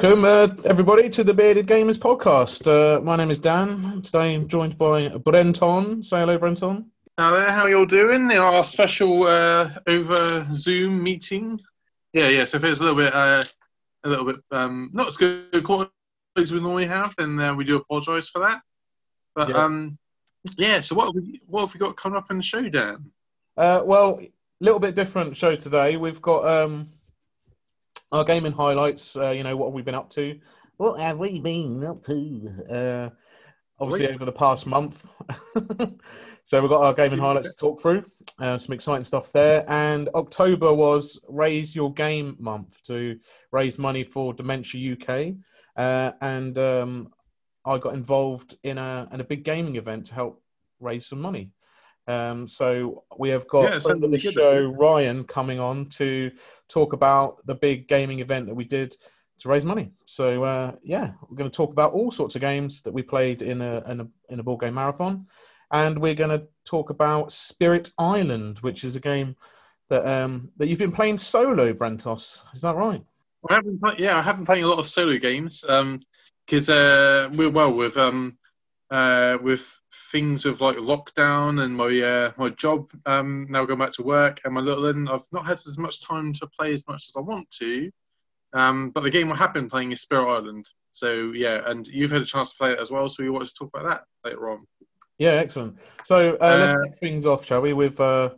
Welcome, uh, everybody, to the Bearded Gamers podcast. Uh, my name is Dan. Today I'm joined by Brenton. Say hello, Brenton. Hello, how you all doing? Our special uh, over Zoom meeting. Yeah, yeah. So if it's a little bit, uh, a little bit um, not as good quality as we normally have, then uh, we do apologise for that. But Yeah. um, yeah. So what have we, what have we got coming up in the show, Dan? Uh, well, a little bit different show today. We've got um, our gaming highlights. Uh, you know, what have we been up to? What have we been up to? Uh, obviously, Wait. over the past month. so we've got our gaming highlights to talk through. Uh, some exciting stuff there. And October was Raise Your Game month to raise money for Dementia UK. Uh, and um, I got involved in a in a big gaming event to help raise some money. Um, so we have got Yeah, friend of the good, show Ryan coming on to talk about the big gaming event that we did to raise money. So uh, yeah, we're going to talk about all sorts of games that we played in a in a, in a board game marathon, and we're going to talk about Spirit Island, which is a game that um, that you've been playing solo, Brentos. Is that right? I haven't, yeah, I haven't played a lot of solo games because uh, we're well with um, uh, with things of like lockdown and my uh, my job um, now going back to work and my little one. I've not had as much time to play as much as I want to. Um, but the game I have been playing is Spirit Island. So yeah, and you've had a chance to play it as well. So we want to talk about that later on. Yeah, excellent. So uh, let's Uh, kick things off, shall we? With uh,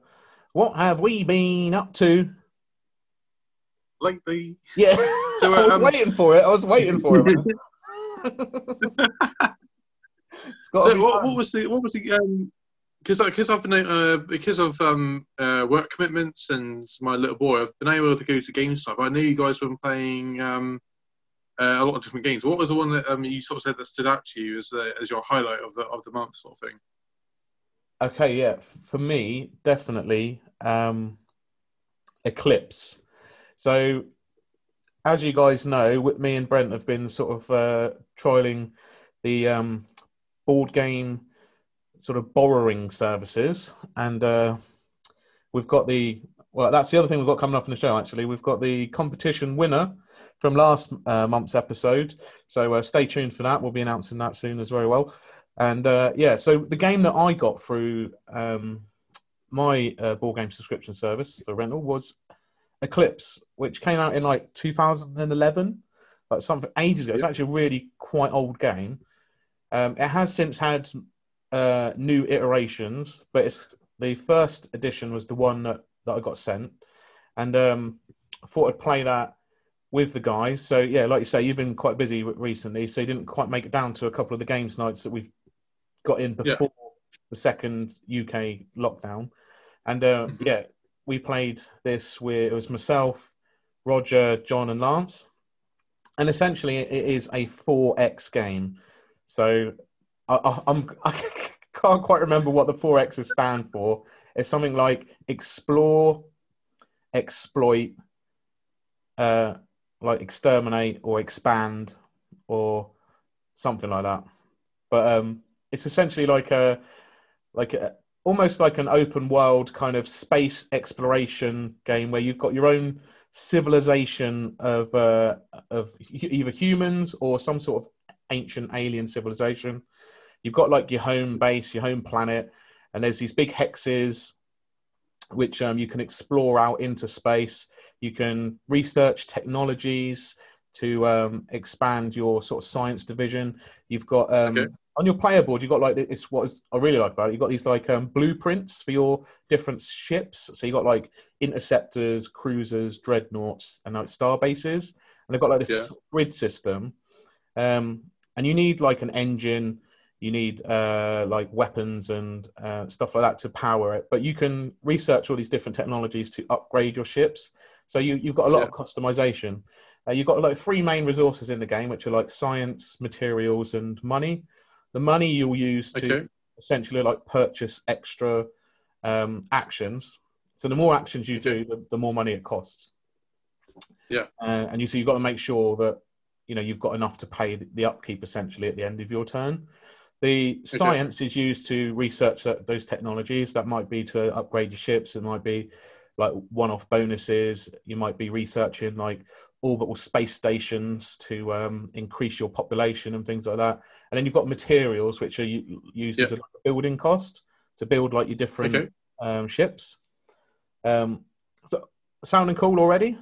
what have we been up to? Lately, Yeah, So, I was um, waiting for it. I was waiting for it. Man. it's got to so be what, what was the what was the um because because I've been uh, because of um uh, work commitments and my little boy I've been able to go to GameStop. I knew you guys were playing um uh, a lot of different games. What was the one that um you sort of said that stood out to you as the, as your highlight of the of the month sort of thing? Okay, yeah. For me, definitely um, Eclipse. So, as you guys know, with me and Brent have been sort of uh, trialing the um, board game sort of borrowing services, and uh, we've got the well. That's the other thing we've got coming up in the show. Actually, we've got the competition winner from last uh, month's episode. So uh, stay tuned for that. We'll be announcing that soon as very well. And uh, yeah, so the game that I got through um, my uh, board game subscription service for rental was Eclipse, which came out in like 2011, like something ages ago. It's actually a really quite old game. Um, it has since had uh, new iterations, but it's the first edition was the one that, that I got sent, and um, I thought I'd play that with the guys. So yeah, like you say, you've been quite busy recently, so you didn't quite make it down to a couple of the games nights that we've got in Yeah. before the second UK lockdown. And uh, yeah, we played this with it was myself, Roger, John, and Lance. And essentially, it is a 4X game. So I, I'm, I can't quite remember what the 4X's stand for. It's something like explore, exploit, uh, like exterminate or expand or something like that. But um, it's essentially like a like a, almost like an open world kind of space exploration game where you've got your own civilization of uh, of either humans or some sort of ancient alien civilization. You've got like your home base, your home planet, and there's these big hexes which um, you can explore out into space. You can research technologies to um, expand your sort of science division. You've got um, Okay. on your player board. You've got like it's what I really like about it. You've got these like um, blueprints for your different ships. So you got like interceptors, cruisers, dreadnoughts, and like star bases. And they've got like this Yeah. grid system. Um, and you need like an engine you need uh, like weapons and uh, stuff like that to power it. But you can research all these different technologies to upgrade your ships. So you, you've got a lot of customization. Uh, you've got like three main resources in the game, which are like science, materials, and money. The money you'll use to Okay. essentially like purchase extra um, actions. So the more actions you do, the, the more money it costs. Yeah. Uh, and you so you've got to make sure that you know you've got enough to pay the, upkeep essentially at the end of your turn. The science is used to research that, those technologies. That might be to upgrade your ships. It might be like one-off bonuses. You might be researching like orbital space stations to um, increase your population and things like that. And then you've got materials which are used as a building cost to build like your different Okay. um, ships. Um, so, sounding cool already?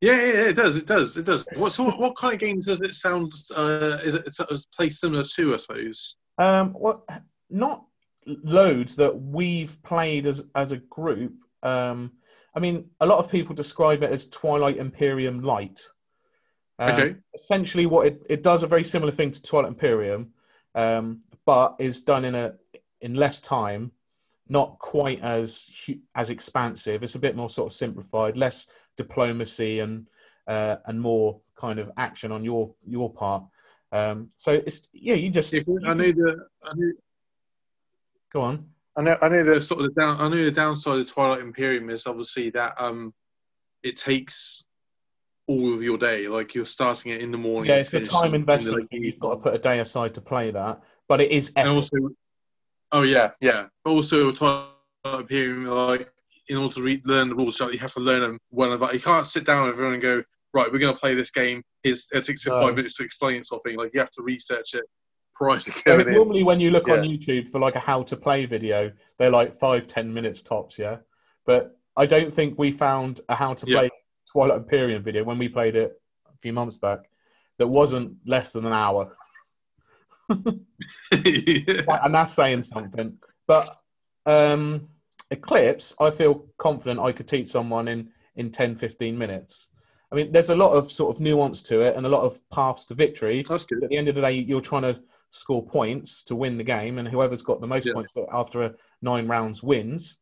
Yeah, yeah, it does. It does. It does. What so? What, what kind of games does it sound? Uh, is it it's, it's play similar to? I suppose. Um, what? Not loads that we've played as as a group. Um, I mean, a lot of people describe it as Twilight Imperium Light. Um, Okay. Essentially, what it, it does a very similar thing to Twilight Imperium, um, but is done in a in less time, not quite as as expansive. It's a bit more sort of simplified, less diplomacy and uh, and more kind of action on your your part. Um, so it's yeah, you just If, you I can- the. I know, go on. I know. I know the sort of the down. I know the downside of Twilight Imperium is obviously that um, it takes all of your day. Like you're starting it in the morning. Yeah, it's a time in the investment. You've got to put a day aside to play that, but it is and also, oh yeah, yeah. But also, Twilight Imperium, like in order to re- learn the rules, you have to learn them one of. You can't sit down with everyone and go, right, we're going to play this game. Here's it takes you five minutes to explain something. Like you have to research it prior to going in. normally, when you look on YouTube for like a how to play video, they're like five, ten minutes tops. Yeah, but I don't think we found a how to Yeah. play Twilight Imperium video when we played it a few months back that wasn't less than an hour, yeah. and that's saying something. But um, Eclipse, I feel confident I could teach someone in in 10, 15 minutes. I mean, there's a lot of sort of nuance to it and a lot of paths to victory. That's good. at the end of the day, you're trying to score points to win the game, and whoever's got the most Yeah. points after a nine rounds wins.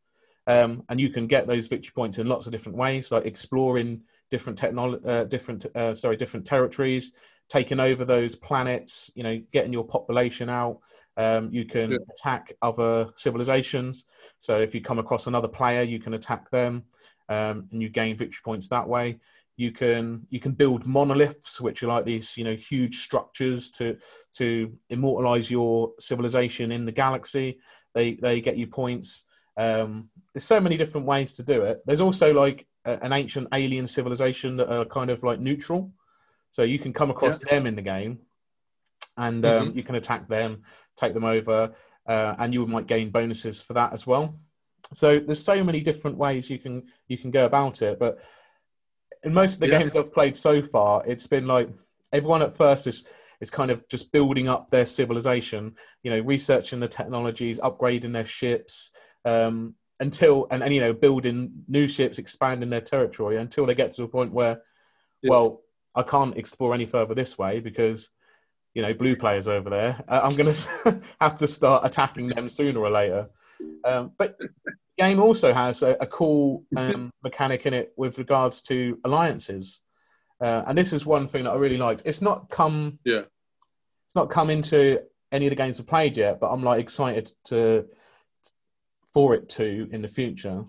Um, and you can get those victory points in lots of different ways, like exploring different technology, uh, different uh, sorry, different territories, taking over those planets. You know, getting your population out. Um, you can Yeah. attack other civilizations. So if you come across another player, you can attack them, um, and you gain victory points that way you can you can build monoliths which are like these you know huge structures to to immortalize your civilization in the galaxy they they get you points um there's so many different ways to do it there's also like a, an ancient alien civilization that are kind of like neutral so you can come across them in the game and um, you can attack them take them over uh, and you might gain bonuses for that as well so there's so many different ways you can you can go about it but in most of the Yeah. games I've played so far, it's been like everyone at first is is kind of just building up their civilization, you know, researching the technologies, upgrading their ships, um, until and, and you know, building new ships, expanding their territory until they get to a point where, Yeah. well, I can't explore any further this way because, you know, blue players over there. Uh, I'm going to have to start attacking them sooner or later. Um, but the game also has a, a cool um, mechanic in it with regards to alliances, uh, and this is one thing that I really liked. It's not come, Yeah. it's not come into any of the games we've played yet, but I'm like excited to for it to in the future,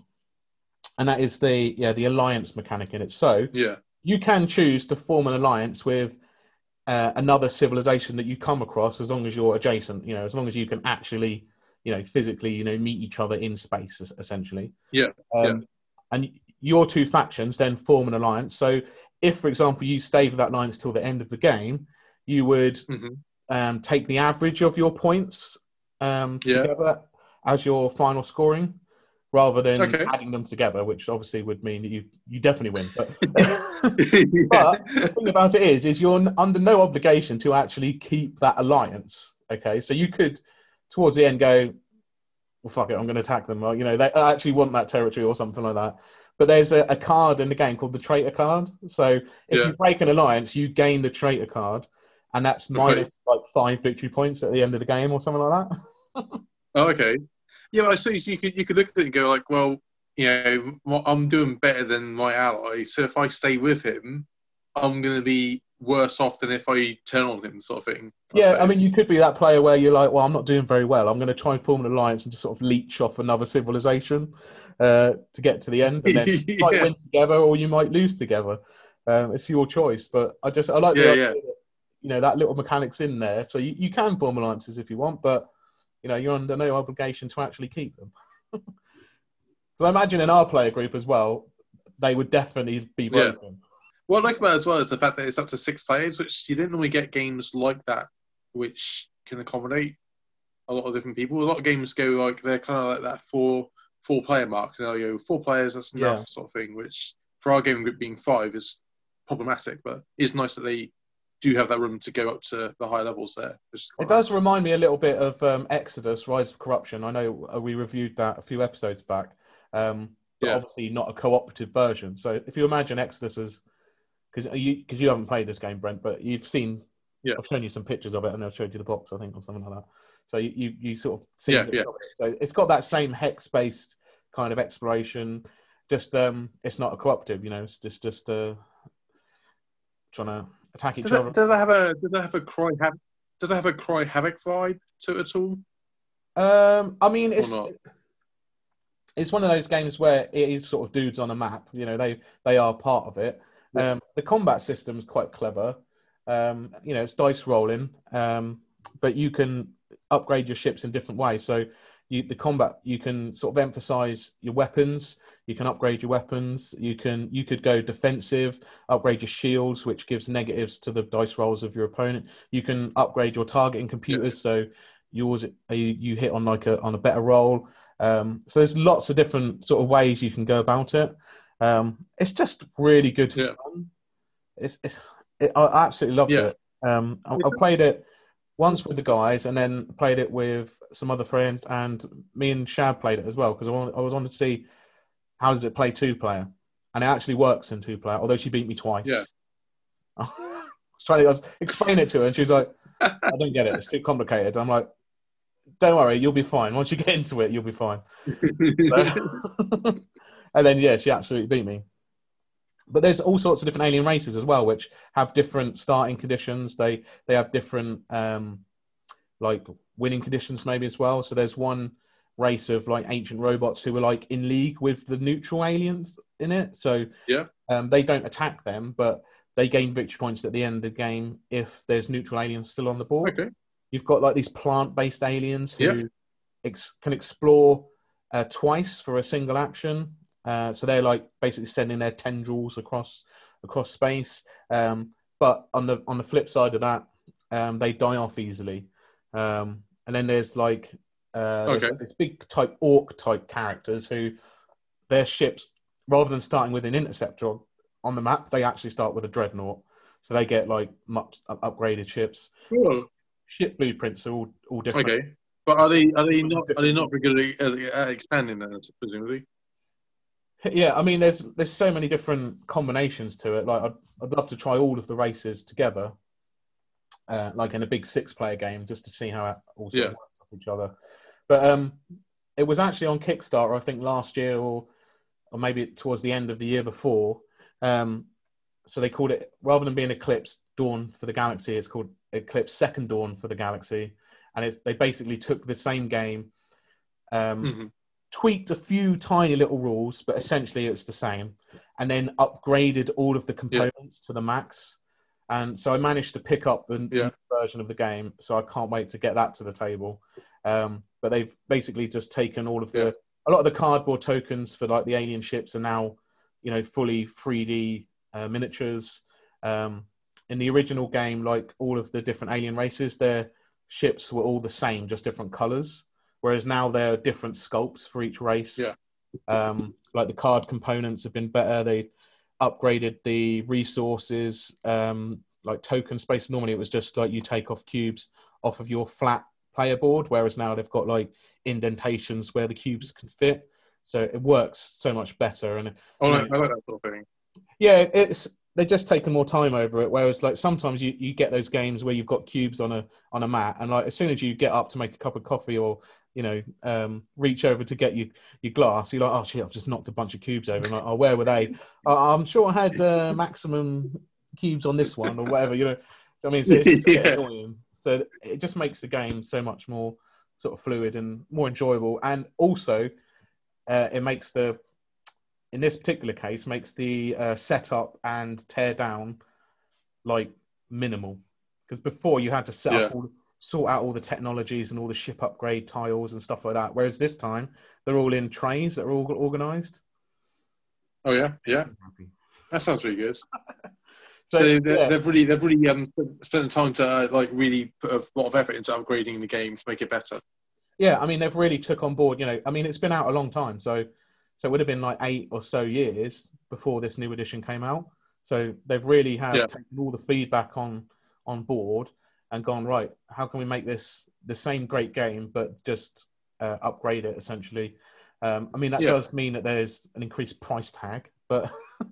and that is the yeah the alliance mechanic in it. So Yeah. You can choose to form an alliance with uh, another civilization that you come across as long as you're adjacent you know as long as you can actually you know physically you know meet each other in space essentially Yeah, um, yeah. and your two factions then form an alliance so if for example you stayed with that alliance till the end of the game you would Mhm. um, take the average of your points um, Yeah. together as your final scoring rather than Okay. adding them together which obviously would mean that you you definitely win but yeah. but the thing about it is, is you're under no obligation to actually keep that alliance. Okay, so you could, towards the end, go, well, fuck it, I'm going to attack them. Or, you know, they actually want that territory or something like that. But there's a, a card in the game called the traitor card. So if Yeah. you break an alliance, you gain the traitor card, and that's minus like five victory points at the end of the game or something like that. Oh, okay. Yeah, I suppose you could you could look at it and go like, well, you know, I'm doing better than my ally, so if I stay with him, I'm going to be worse off than if I turn on him, sort of thing. Yeah, I mean, you could be that player where you're like, well, I'm not doing very well. I'm going to try and form an alliance and just sort of leech off another civilization uh, to get to the end, and then you might win together or you might lose together. Um, it's your choice, but I just I like the idea yeah. that, you know that little mechanics in there, so you, you can form alliances if you want, but you know you're under no obligation to actually keep them. so I imagine in our player group as well, they would definitely be Yeah. broken. What I like about it as well is the fact that it's up to six players, which you didn't normally get games like that, which can accommodate a lot of different people. A lot of games go like they're kind of like that four four player mark. You know, you go four players, that's enough Yeah. sort of thing. Which for our game group being five is problematic, but it's nice that they do you have that room to go up to the higher levels there. which is quite It does remind me a little bit of um, Exodus: Rise of Corruption. I know uh, we reviewed that a few episodes back, um, but Yeah. obviously not a cooperative version. So if you imagine Exodus as because you because you haven't played this game, Brent, but you've seen. Yeah. I've shown you some pictures of it, and I've showed you the box, I think, or something like that. So you you, you sort of see. Yeah, yeah. it. So it's got that same hex based kind of exploration. Just um, it's not a cooperative, you know. It's just just uh, trying to attack each Does other. it, does it have a does it have a cry havoc? Does it have a cry havoc vibe to it at all? Um, I mean, it's it's one of those games where it is sort of dudes on a map. You know, they they are part of it. Yeah. Um, the combat system is quite clever. Um, you know, it's dice rolling, um, but you can upgrade your ships in different ways. So, you, the combat you can sort of emphasize your weapons. You can upgrade your weapons. You can you could go defensive, upgrade your shields, which gives negatives to the dice rolls of your opponent. You can upgrade your targeting computers, so yours you, you hit on like a on a better roll. Um, so there's lots of different sort of ways you can go about it. Um, it's just really good Yeah. fun. It's, it's it, I absolutely loved Yeah. it. Um, I, I played it once with the guys, and then played it with some other friends, and me and Shab played it as well because I, I was wanted to see how does it play two player, and it actually works in two player. Although she beat me twice. Yeah. I was trying to was explain it to her, and she was like, "I don't get it. It's too complicated." I'm like, "Don't worry, you'll be fine. Once you get into it, you'll be fine." and then yeah, she absolutely beat me. But there's all sorts of different alien races as well, which have different starting conditions. They they have different um, like winning conditions maybe as well. So there's one race of like ancient robots who were like in league with the neutral aliens in it. So Yeah. um, they don't attack them, but they gain victory points at the end of the game if there's neutral aliens still on the board. okay. You've got like these plant-based aliens who Yeah. ex- can explore uh, twice for a single action. Uh, so they're like basically sending their tendrils across across space. Um, but on the on the flip side of that, um, they die off easily. Um, and then there's like uh, there's Okay. this big type orc type characters who their ships rather than starting with an interceptor on the map, they actually start with a dreadnought. So they get like much upgraded ships. Cool. Ship blueprints are all, all different. Okay. But are they are they not are they not very good at, expanding then presumably? Yeah, I mean, there's there's so many different combinations to it. Like, I'd, I'd love to try all of the races together, uh, like in a big six-player game, just to see how it all sort Yeah. works off each other. But um, it was actually on Kickstarter, I think, last year or or maybe towards the end of the year before. Um, so they called it rather than being Eclipse Dawn for the Galaxy, it's called Eclipse Second Dawn for the Galaxy, and it's they basically took the same game. Um, Mhm. Tweaked a few tiny little rules, but essentially it's the same, and then upgraded all of the components to the max. And so I managed to pick up the Yeah. new version of the game, so I can't wait to get that to the table. Um, but they've basically just taken all of the Yeah. a lot of the cardboard tokens for like the alien ships are now, you know, fully 3D uh, miniatures. Um, in the original game, like all of the different alien races, their ships were all the same, just different colors. Whereas now there are different sculpts for each race. Yeah. Um, like the card components have been better. They've upgraded the resources, um, like token space. Normally it was just like you take off cubes off of your flat player board, whereas now they've got like indentations where the cubes can fit. So it works so much better. And Oh. I like that sort of thing. yeah, it's they're just taking more time over it. Whereas like sometimes you, you get those games where you've got cubes on a on a mat, and like as soon as you get up to make a cup of coffee or you know um, reach over to get your your glass, you're like, oh shit, I've just knocked a bunch of cubes over. And like, oh, where were they? "Oh, I'm sure I had uh, maximum cubes on this one or whatever. You know, I mean, so it's just Yeah. annoying. So it just makes the game so much more sort of fluid and more enjoyable, and also uh, it makes the in this particular case makes the uh, setup and tear down like minimal because before you had to set up all sort out all the technologies and all the ship upgrade tiles and stuff like that whereas this time they're all in trays that are all organized Oh yeah, yeah. That sounds really good. So, So, they- yeah. they've really they've really um, spent the time to uh, like really put a lot of effort into upgrading the game to make it better. Yeah, I mean they've really took on board. You know, I mean it's been out a long time, so so it would have been like eight or so years before this new edition came out. So they've really have Yeah. taken all the feedback on on board and gone right. How can we make this the same great game but just uh, upgrade it essentially? Um, I mean that Yeah. does mean that there's an increased price tag, but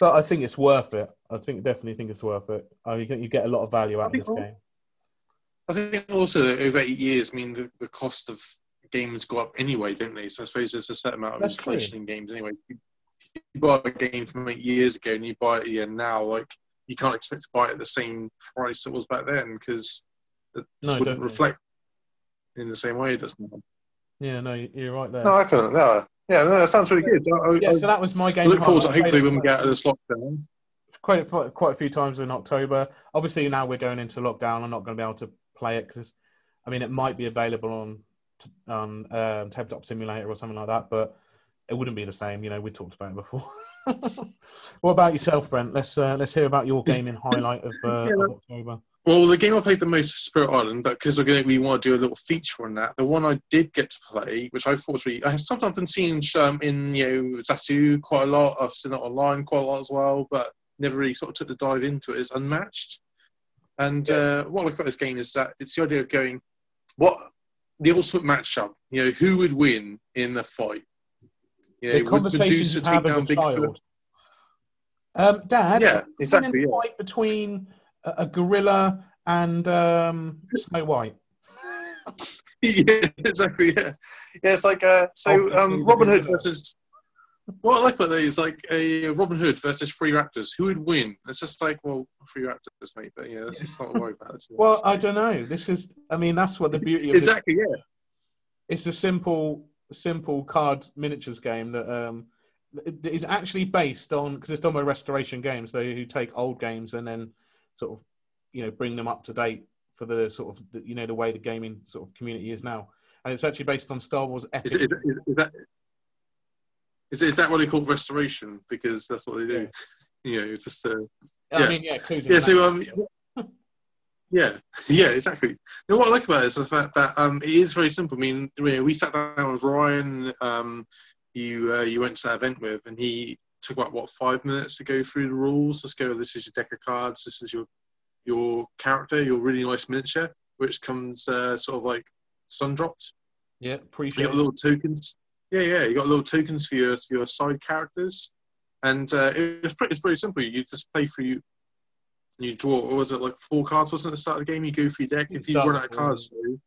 but I think it's worth it. I think definitely think it's worth it. I mean, you get- you get a lot of value out of this so. game. I think also that over eight years, I mean, the, the cost of games go up anyway, don't they? So I suppose there's a certain amount of That's true. inflation in games anyway. You, you buy a game from eight years ago and you buy it yeah, now, like you can't expect to buy it at the same price it was back then because it No, wouldn't definitely. reflect in the same way it does now. Yeah, no, you're right there. No, I couldn't. No. Yeah, no, that sounds really good. I, I, yeah, I so that was my game. look forward to hopefully when we Played get out of this lockdown. quite a, quite a few times in October. Obviously, now we're going into lockdown. I'm not going to be able to play it because, I mean, it might be available on on um, Tabletop Simulator or something like that, but it wouldn't be the same. You know, we talked about it before. what about yourself, Brent? Let's uh, let's hear about your gaming highlight of, uh, Yeah. of October. Well, the game I played the most is Spirit Island, because we're going we want to do a little feature on that. The one I did get to play, which I thought was really, I have sometimes been seeing um, in you know Zatu quite a lot. I've seen it online quite a lot as well, but never really sort of took the dive into it. Is Unmatched, and Yes. uh, what I like about this game is that it's the idea of going, what the ultimate matchup. You know, who would win in the fight? You know, the would conversations you Medusa have as a child. Um, Dad, Yeah, exactly, yeah. fight between a, a gorilla and um, Snow White. yeah, exactly. Yeah, yeah. It's like uh, so. Um, Robin Hood versus. What I like about that is like a Robin Hood versus Three Raptors. Who would win? It's just like, well, Three Raptors, mate. But yeah, that's just not worry about it. Well, I don't know. This is, I mean, that's what the beauty of exactly. Yeah. it's a simple simple card miniatures game that um it- is actually based on because it's done by restoration games they who take old games and then sort of you know bring them up to date for the sort of the, you know the way the gaming sort of community is now and it's actually based on star wars epic Is, it, is, is that is, is that what they call restoration? Because that's what they do. You know, just uh, i yeah. mean yeah yeah. So um, yeah, yeah, exactly. You know, what I like about it is the fact that um, it is very simple. I mean, we sat down with Ryan. Um, you uh, you went to that event with, and he took about what five minutes to go through the rules. Let's go. This is your deck of cards. This is your your character. Your really nice miniature, which comes uh, sort of like sun dropped. yeah pretty. You got little tokens. Yeah, yeah. You got little tokens for your your side characters, and uh, it was pretty. It's very simple. You just play through. You you draw. What was it like four cards? Wasn't it at the start of the game? You go through your deck. If you run out of cards, though,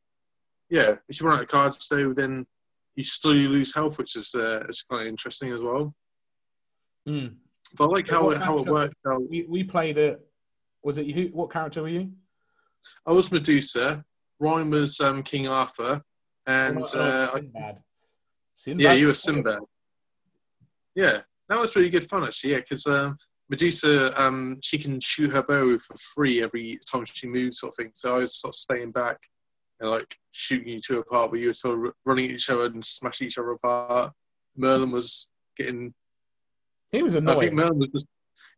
yeah. If you run out of cards, though, then you slowly lose health, which is uh, is kind of interesting as well. Mm. But I like So how it how it worked. How, we, we played it was it you what character were you I was Medusa. Ryan was um, King Arthur, and oh, uh, I Sinbad. Yeah, you were Sinbad. Yeah, that was really good fun actually. Yeah, because um, Medusa, um, she can shoot her bow for free every time she moves, sort of thing. So I was sort of staying back and like shooting you two apart, but you were sort of running at each other and smashing each other apart. Merlin was getting. he was annoying. I think Merlin was just.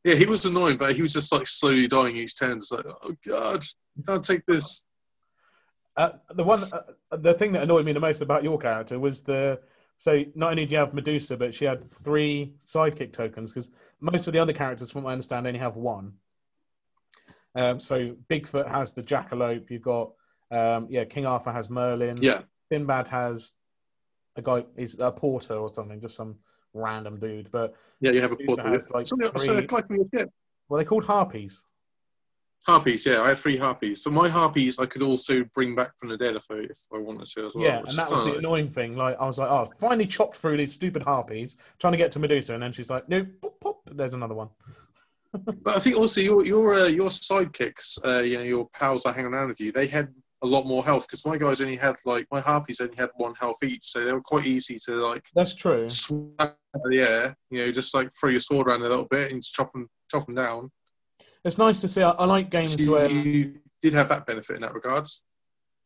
Yeah, he was annoying, but he was just like slowly dying each turn. It's like, oh god, can't take this. Uh, the one, uh, the thing that annoyed me the most about your character was the. So not only do you have Medusa, but she had three sidekick tokens because most of the other characters, from what I understand, only have one. Um, so Bigfoot has the Jackalope. You've got, um, yeah, King Arthur has Merlin. Yeah, Sinbad has a guy. He's a porter or something, just some random dude. But yeah, you have a Medusa portal. has, like, three- like on your ship. well, they're called harpies. Harpies, yeah, I had three harpies. But my harpies, I could also bring back from the dead if I if I wanted to as well. Yeah, and that was the annoying thing. Like, I was like, oh, finally chopped through these stupid harpies, trying to get to Medusa, and then she's like, nope, pop, pop, there's another one. But I think also your your uh, your sidekicks, uh, you know, your pals that hang around with you, they had a lot more health because my guys only had like my harpies only had one health each, so they were quite easy to like That's true. swing out of the air. You know, just like throw your sword around a little bit and chop them chop them down. It's nice to see. I, I like games you, where you did have that benefit in that regards.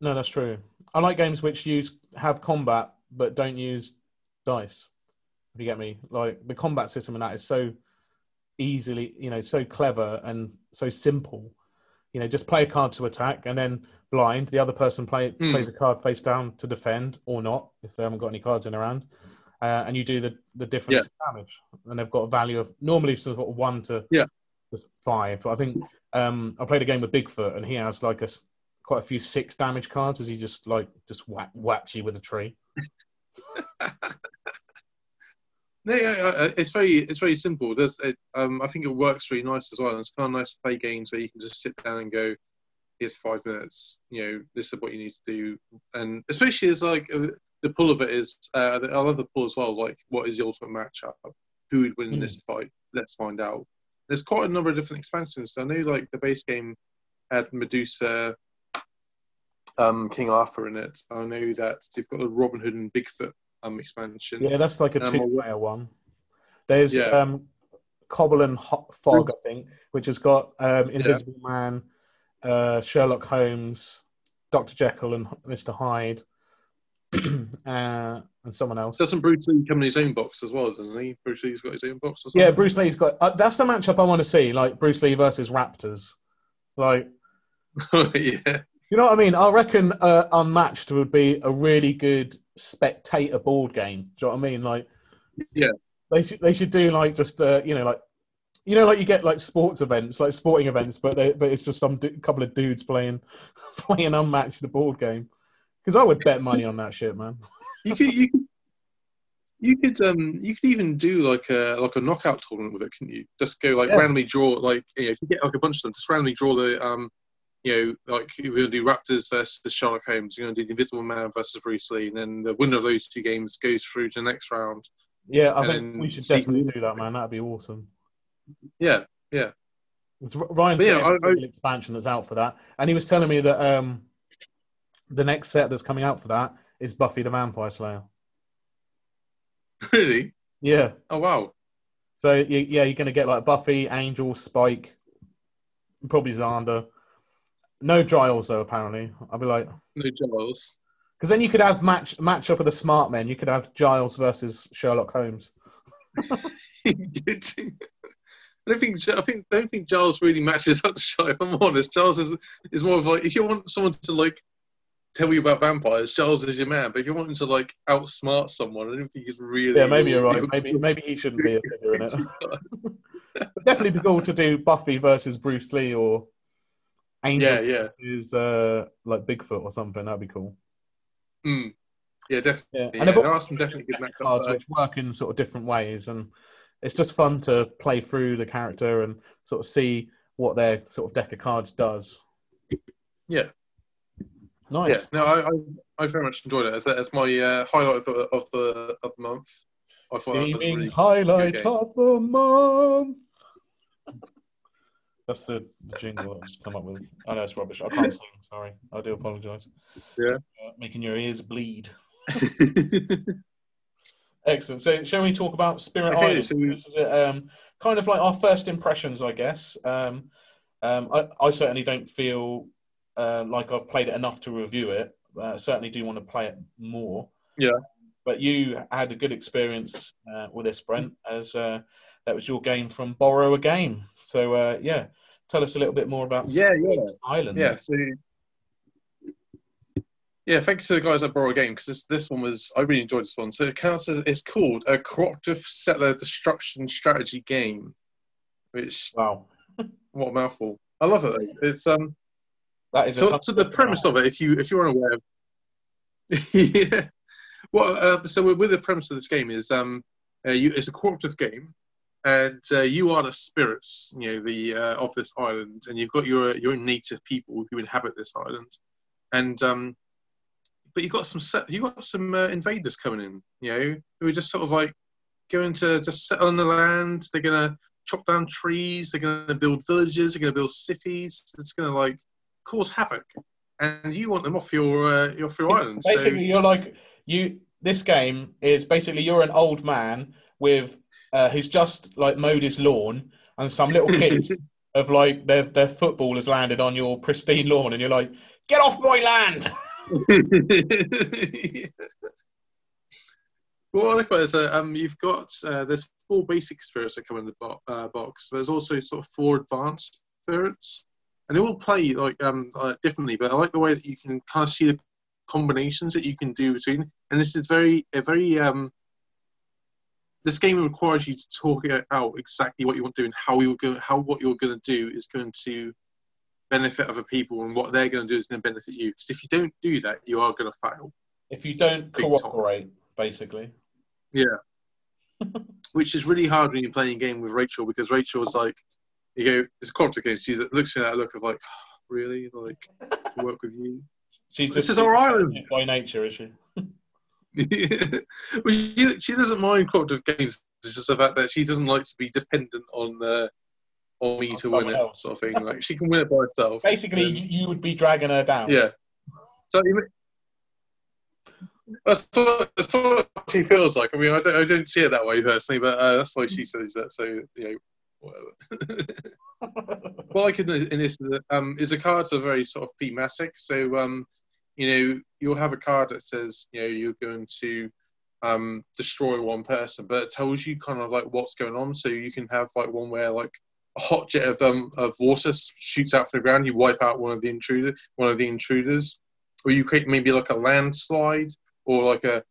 no, that's true. I like games which use have combat but don't use dice. If you get me, like the combat system in that is so easily, you know, so clever and so simple. You know, just play a card to attack, and then blind. The other person play, Hmm. plays a card face down to defend or not if they haven't got any cards in around, uh, and you do the the difference in damage. And they've got a value of normally sort of one to Yeah. Just five. But I think um, I played a game with Bigfoot, and he has like a quite a few six damage cards as he just like just whack whacks you with a tree. No, yeah, uh, it's very it's very simple. There's, it, um, I think it works really nice as well. And it's kind of nice to play games where you can just sit down and go, "Here's five minutes. You know, this is what you need to do." And especially as like uh, the pull of it is, uh, I love the pull as well. Like, what is the ultimate matchup? Who would win in this fight? Let's find out. There's quite a number of different expansions. So I know, like the base game had Medusa, um, King Arthur in it. I know that you've got the Robin Hood and Bigfoot um, expansion. Yeah, that's like a Um, two-player one. There's Yeah. um, Cobble and Ho- Fog, I think, which has got um, Invisible Man, uh, Sherlock Holmes, Doctor Jekyll, and Mister Hyde, uh, and someone else. Doesn't Bruce Lee come in his own box as well, doesn't he? Bruce Lee's got his own box or something? Yeah, Bruce Lee's got. Uh, that's the matchup I want to see, like Bruce Lee versus Raptors. Like, yeah. you know what I mean? I reckon uh, Unmatched would be a really good spectator board game. Do you know what I mean? Like, Yeah. they should they should do like just uh, you know like you know like you get like sports events like sporting events, but they, but it's just some du- couple of dudes playing playing Unmatched the board game. Because I would bet money on that shit, man. You could you could you could um you could even do like a like a knockout tournament with it, couldn't you? Just go like Yeah. randomly draw like you know, if you get like a bunch of them, just randomly draw the um you know, like we're gonna do Raptors versus Sherlock Holmes, you're gonna do the Invisible Man versus Bruce Lee, and then the winner of those two games goes through to the next round. Yeah, I think we should see- definitely do that, man. That'd be awesome. Yeah, It's R- Ryan But yeah, I- there's expansion that's out for that, and he was telling me that um, the next set that's coming out for that is Buffy the Vampire Slayer. really? Yeah, Oh wow. so you, yeah, you're gonna get like Buffy, Angel, Spike, probably Xander. No Giles though, apparently. I'll be like, No Giles. because then you could have match match up of the smart men. You could have Giles versus Sherlock Holmes. I don't think I think don't think Giles really matches up to Shy. If I'm honest, Giles is is more of like if you want someone to like tell you about vampires, Giles is your man. But if you're wanting to like outsmart someone, I don't think he's really. Yeah, maybe you're right. Maybe maybe he shouldn't be a figure in it. Definitely be cool to do Buffy versus Bruce Lee or Angel Yeah, yeah. versus uh, like Bigfoot or something. That'd be cool. Mm. Yeah, definitely. Yeah, and there are some definitely good matchups. cards there. which work in sort of different ways, and it's just fun to play through the character and sort of see what their sort of deck of cards does. Yeah. Nice. Yeah, no, I, I, I very much enjoyed it as, as my uh, highlight of the, of the of the month. I thought that was really highlight of the month. That's the, jingle I've just come up with. I know it's rubbish. I can't sing. Sorry. I do apologise. Yeah. Uh, making your ears bleed. Excellent. So, shall we talk about Spirit Okay, Island? so we- This is um, kind of like our first impressions, I guess. Um, um, I, I certainly don't feel uh, like I've played it enough to review it. Uh, certainly do want to play it more. Yeah. But you had a good experience uh, with this, Brent, as uh, that was your game from Borrow a Game. So, uh, yeah, tell us a little bit more about Yeah, yeah. Island. Yeah, so yeah, thanks to the guys at Borrow a Game because this this one was I really enjoyed this one. So it counts as it's called a cooperative settler destruction strategy game, which Wow. what a mouthful. I love it. Though. It's um That is so, so the premise of it, if you if you're unaware, yeah. Well, uh, so with the premise of this game is um uh, you, it's a cooperative game, and uh, you are the spirits, you know, the uh, of this island, and you've got your your native people who inhabit this island, and um, but you've got some set, you got some uh, invaders coming in, you know, who are just sort of like going to just settle on the land. They're gonna chop down trees. They're gonna build villages. They're gonna build cities. It's gonna like cause havoc, and you want them off your uh, your off your island. So you're like you. This game is basically you're an old man with uh, who's just like mowed his lawn, and some little kids of like their their football has landed on your pristine lawn, and you're like, "Get off my land!" well, what I like about it is uh, um, you've got uh, there's four basic spirits that come in the bo- uh, box. There's also sort of four advanced spirits, and they all play like um uh, differently. But I like the way that you can kind of see the combinations that you can do between. And this is very a very um. This game requires you to talk it out exactly what you want to do and how you're going, how what you're going to do is going to benefit other people, and what they're going to do is going to benefit you. Because if you don't do that, you are going to fail. If you don't Big time. cooperate, basically. Yeah. Which is really hard when you're playing a game with Rachel because Rachel's like, you go, it's a cooperative game. She looks at that look of like, really? Like, to work with you? She's This just is our island. by nature, is she? well, she, she doesn't mind cooperative games. It's just the fact that she doesn't like to be dependent on uh, on me On to win it, else. sort of thing. Like she can win it by herself. Basically, Um, you, you would be dragging her down. Yeah. So you- that's what, that's what she feels like. I mean, I don't, I don't see it that way personally, but uh, that's why she says that. So you know, whatever. what I in, in this um, is the cards are very sort of thematic. So um, you know, you'll have a card that says you know you're going to um, destroy one person, but it tells you kind of like what's going on. So you can have like one where like a hot jet of um, of water shoots out from the ground. You wipe out one of the intruder, one of the intruders, or you create maybe like a landslide, or like a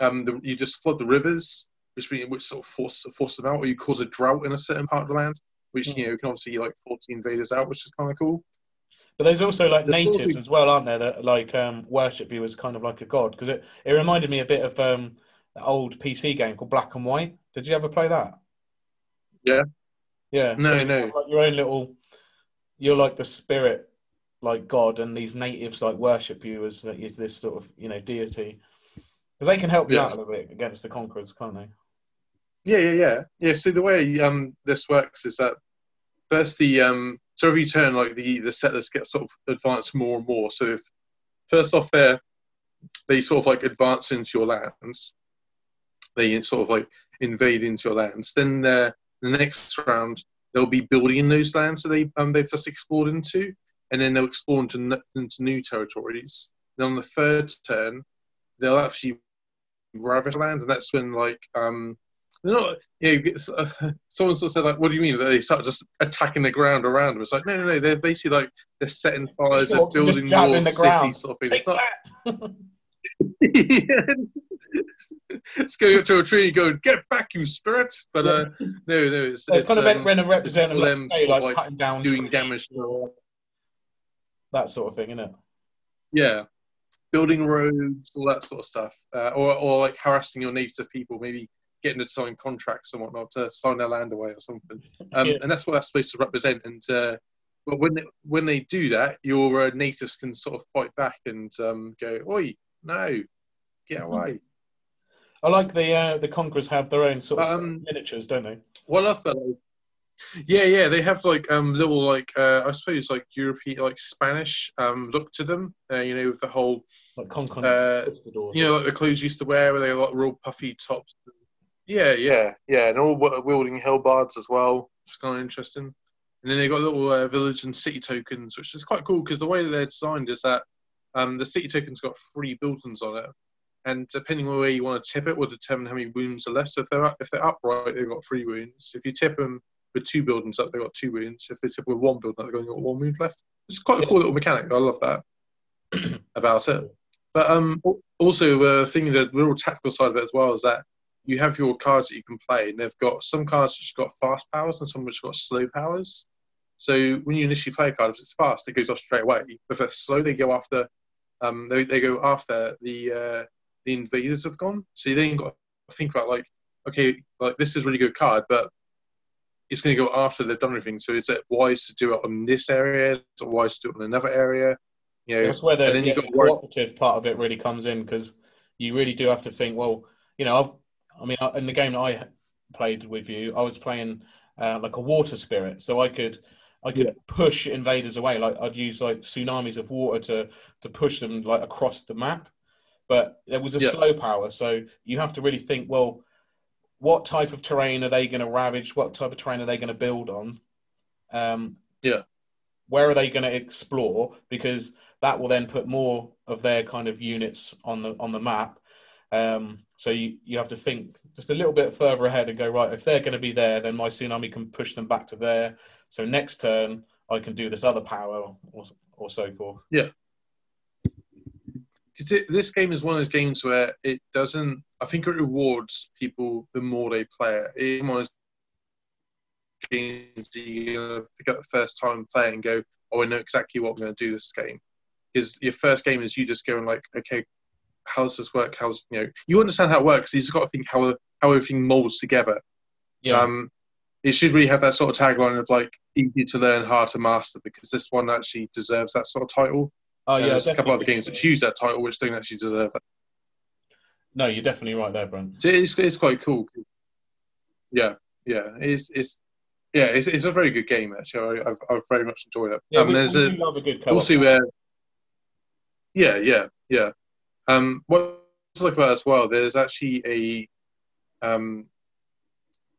um, the, you just flood the rivers, which mean- which sort of force force them out, or you cause a drought in a certain part of the land, which you know can obviously like force the invaders out, which is kind of cool. But there's also like The natives as well, aren't there? That like um, worship you as kind of like a god. Because it, it reminded me a bit of um, the old PC game called Black and White. Did you ever play that? Yeah. Yeah. No, you no. have, like, your own little. You're like the spirit, like God, and these natives like worship you as is this sort of you know deity. Because they can help you Yeah. out a little bit against the conquerors, can't they? Yeah, yeah, yeah, yeah. So the way um, this works is that first the um, so every turn, like the the settlers get sort of advanced more and more. So if first off, they they sort of like advance into your lands, they sort of like invade into your lands. Then the next round, they'll be building in those lands that they um, they've just explored into, and then they'll explore into into new territories. Then on the third turn, they'll actually ravage land, and that's when like um, they're not. You know, it's, uh, someone sort of said like, "What do you mean?" They start just attacking the ground around them. It's like, no, no, no. They're basically like they're setting fires, they're building more the cities, sort of thing. Take It's not. It's going up to a tree going, "Get back, you spirit!" But uh, no, no, it's, So it's, kind of um, when a representative them say, of like, like cutting down doing damage to- that sort of thing, isn't it? yeah, building roads, all that sort of stuff, uh, or or like harassing your native people, maybe getting to sign contracts and whatnot to sign their land away or something. Um, Yeah. And that's what that's supposed to represent. And uh, but when they, when they do that, your uh, natives can sort of fight back and um, go, "Oi, no, get away." I like the uh, the conquerors have their own sort of Um, miniatures, don't they? Well, I like- Yeah, yeah, they have like um little like uh, I suppose like European like Spanish um look to them. Uh, you know, with the whole Like Concon uh, you know like the clothes used to wear, where they like real puffy tops. Yeah, yeah, yeah, and all wi- wielding halberds as well, It's kind of interesting. And then they got little uh, village and city tokens, which is quite cool because the way that they're designed is that um, the city token's got three buildings on it, and depending on where you want to tip it, will determine how many wounds are left. So if they're up, if they're upright, they've got three wounds. If you tip them with two buildings up, they've got two wounds. If they tip with one building up, they've only got one wound left. It's quite a cool little mechanic. I love that about it. But um, al- also uh, thinking the little tactical side of it as well is that you have your cards that you can play, and they've got some cards which got fast powers and some which got slow powers. So when you initially play a card, if it's fast, it goes off straight away. If they're slow, they go after. Um, they, they go after the uh, the invaders have gone. So you then got to think about like, okay, like this is a really good card, but it's going to go after they've done everything. So is it wise to do it on this area? Is it wise to do it on another area? You know, That's where the, then the you got to worry- cooperative part of it really comes in because you really do have to think. Well, you know, I've, I mean, in the game that I played with you, I was playing uh, like a water spirit, so I could, I could push invaders away. Like I'd use like tsunamis of water to to push them like across the map. But there was a Yeah. slow power, so you have to really think. Well, what type of terrain are they going to ravage? What type of terrain are they going to build on? Um, Yeah. Where are they going to explore? Because that will then put more of their kind of units on the on the map. Um, so you, you have to think just a little bit further ahead and go right. If they're going to be there, then my tsunami can push them back to there. So next turn, I can do this other power or, or so forth. Yeah. Because this game is one of those games where it doesn't. I think it rewards people the more they play it. It's one of those games you pick up the first time play and go, "Oh, I know exactly what I'm going to do this game." Because your first game is you just going like, "Okay, how does this work? How's you know you understand how it works. You just got to think how how everything molds together. Yeah. Um, it should really have that sort of tagline of like easy to learn, hard to master, because this one actually deserves that sort of title. oh yeah, there's a couple other games that use that title which don't actually deserve it. No, you're definitely right there, Brent. So it's, it's quite cool. Yeah, yeah, it's it's yeah, it's, it's a very good game actually. I, I've, I've very much enjoyed it. Yeah, um, we, there's we a do love a good co-op. also uh, yeah, yeah, yeah. Um, what to look about as well? There's actually a um,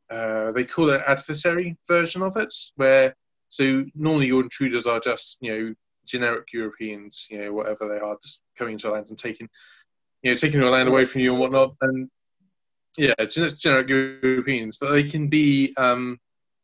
uh, they call it adversary version of it, where so normally your intruders are just you know generic Europeans, you know whatever they are, just coming into a land and taking you know taking your land away from you and whatnot, and yeah, gen- generic Europeans, but they can be um,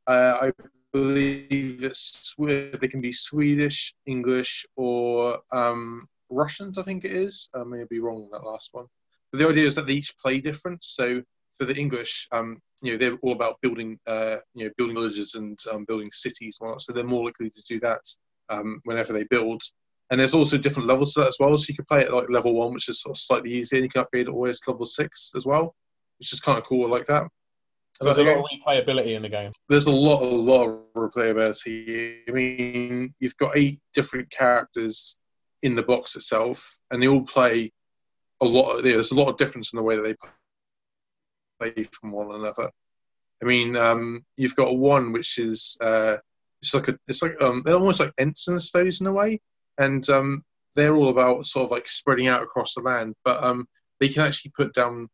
uh, I believe it's they can be Swedish, English, or um, Russians. I think it is. I may be wrong on that last one. But the idea is that they each play different. So for the English, um, you know, they're all about building, uh, you know, building villages and um, building cities. And whatnot. So they're more likely to do that um, whenever they build. And there's also different levels to that as well. So you can play it like level one, which is sort of slightly easier, and you can upgrade it all the way to level six as well, which is kind of cool. I like that. So there's a lot of replayability in the game. there's a lot, a lot of replayability. I mean, you've got eight different characters in the box itself, and they all play a lot. There's a lot of difference in the way that they play from one another. I mean, um, you've got one which is uh, it's like a, it's like um, they're almost like Ensign, I suppose, in a way, and um, they're all about sort of like spreading out across the land, but um, they can actually put down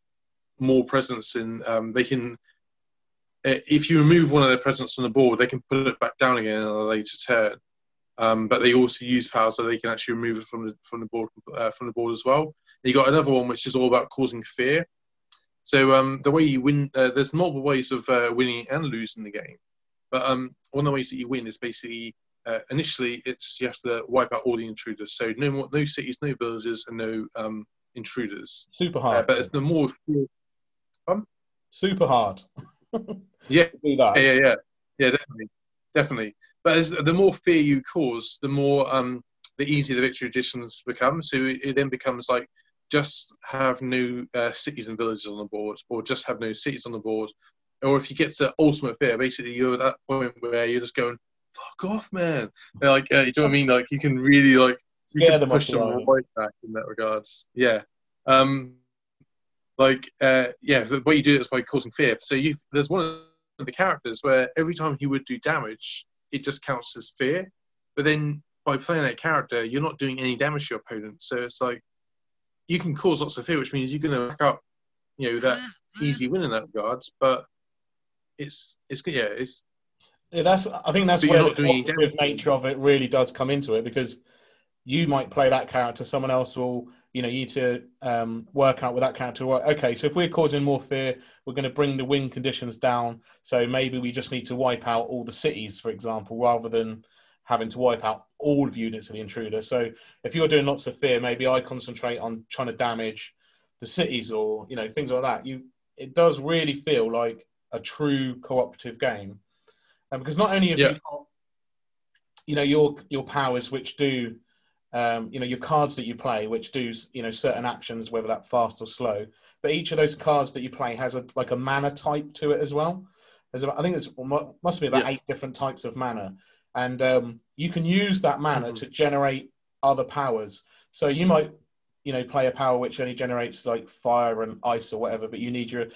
more presence in. Um, they can uh, if you remove one of their presence from the board, they can put it back down again on a later turn. Um, but they also use power so they can actually remove it from the from the board uh, from the board as well. You got another one which is all about causing fear. So um, the way you win, uh, there's multiple ways of uh, winning and losing the game. But um, one of the ways that you win is basically uh, initially it's you have to wipe out all the intruders. So no more, no cities, no villages, and no um, intruders. Super Uh, hard. but it's the more Super hard. Yeah. Do that. Yeah, yeah, yeah, yeah, definitely, definitely. But as the more fear you cause, the more um, the easier the victory additions become. So it, it then becomes like just have new uh, cities and villages on the board, or just have new cities on the board. Or if you get to ultimate fear, basically you're at that point where you're just going, "Fuck off, man!" They're like, uh, you know what I mean? Like you can really like you Scare can push them right back in that regards. Yeah. Um, like uh, yeah, the way you do it is by causing fear. So you there's one of the characters where every time he would do damage, it just counts as fear. But then by playing that character, you're not doing any damage to your opponent. So it's like you can cause lots of fear, which means you're going to back up, you know, that easy win in that regards. But it's it's yeah, it's Yeah, that's. I think that's But where you're the not doing damage. nature of it really does come into it because you might play that character, someone else will. You know, you need to um, work out with that character. well, Okay, so if we're causing more fear, we're going to bring the win conditions down. So maybe we just need to wipe out all the cities, for example, rather than having to wipe out all of units of the intruder. So if you're doing lots of fear, maybe I concentrate on trying to damage the cities or you know things like that. You it does really feel like a true cooperative game, and because not only have Yeah. you got you know your your powers which do um, you know your cards that you play which do you know certain actions whether that fast or slow. But each of those cards that you play has a like a mana type to it as well. There's about, i think there's must be about Yeah. eight different types of mana. And um, you can use that mana Mhm. to generate other powers. So you might you know play a power which only generates like fire and ice or whatever but you need your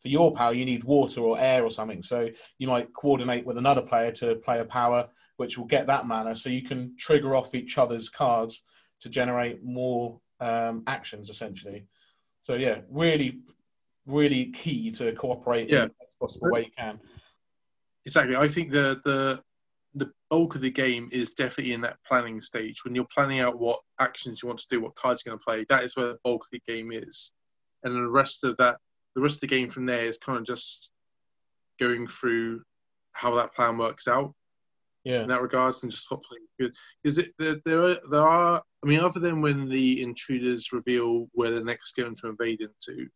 for your power you need water or air or something. So you might coordinate with another player to play a power which will get that mana so you can trigger off each other's cards to generate more um, actions essentially so yeah really really key to cooperate Yeah. in the best possible way you can exactly. I think the the the bulk of the game is definitely in that planning stage when you're planning out what actions you want to do, what cards you're going to play. That is where the bulk of the game is, and the rest of that the rest of the game from there is kind of just going through how that plan works out Yeah. in that regards and just stop playing good. Because there, there are there are I mean, other than when the intruders reveal where they're next going to invade into,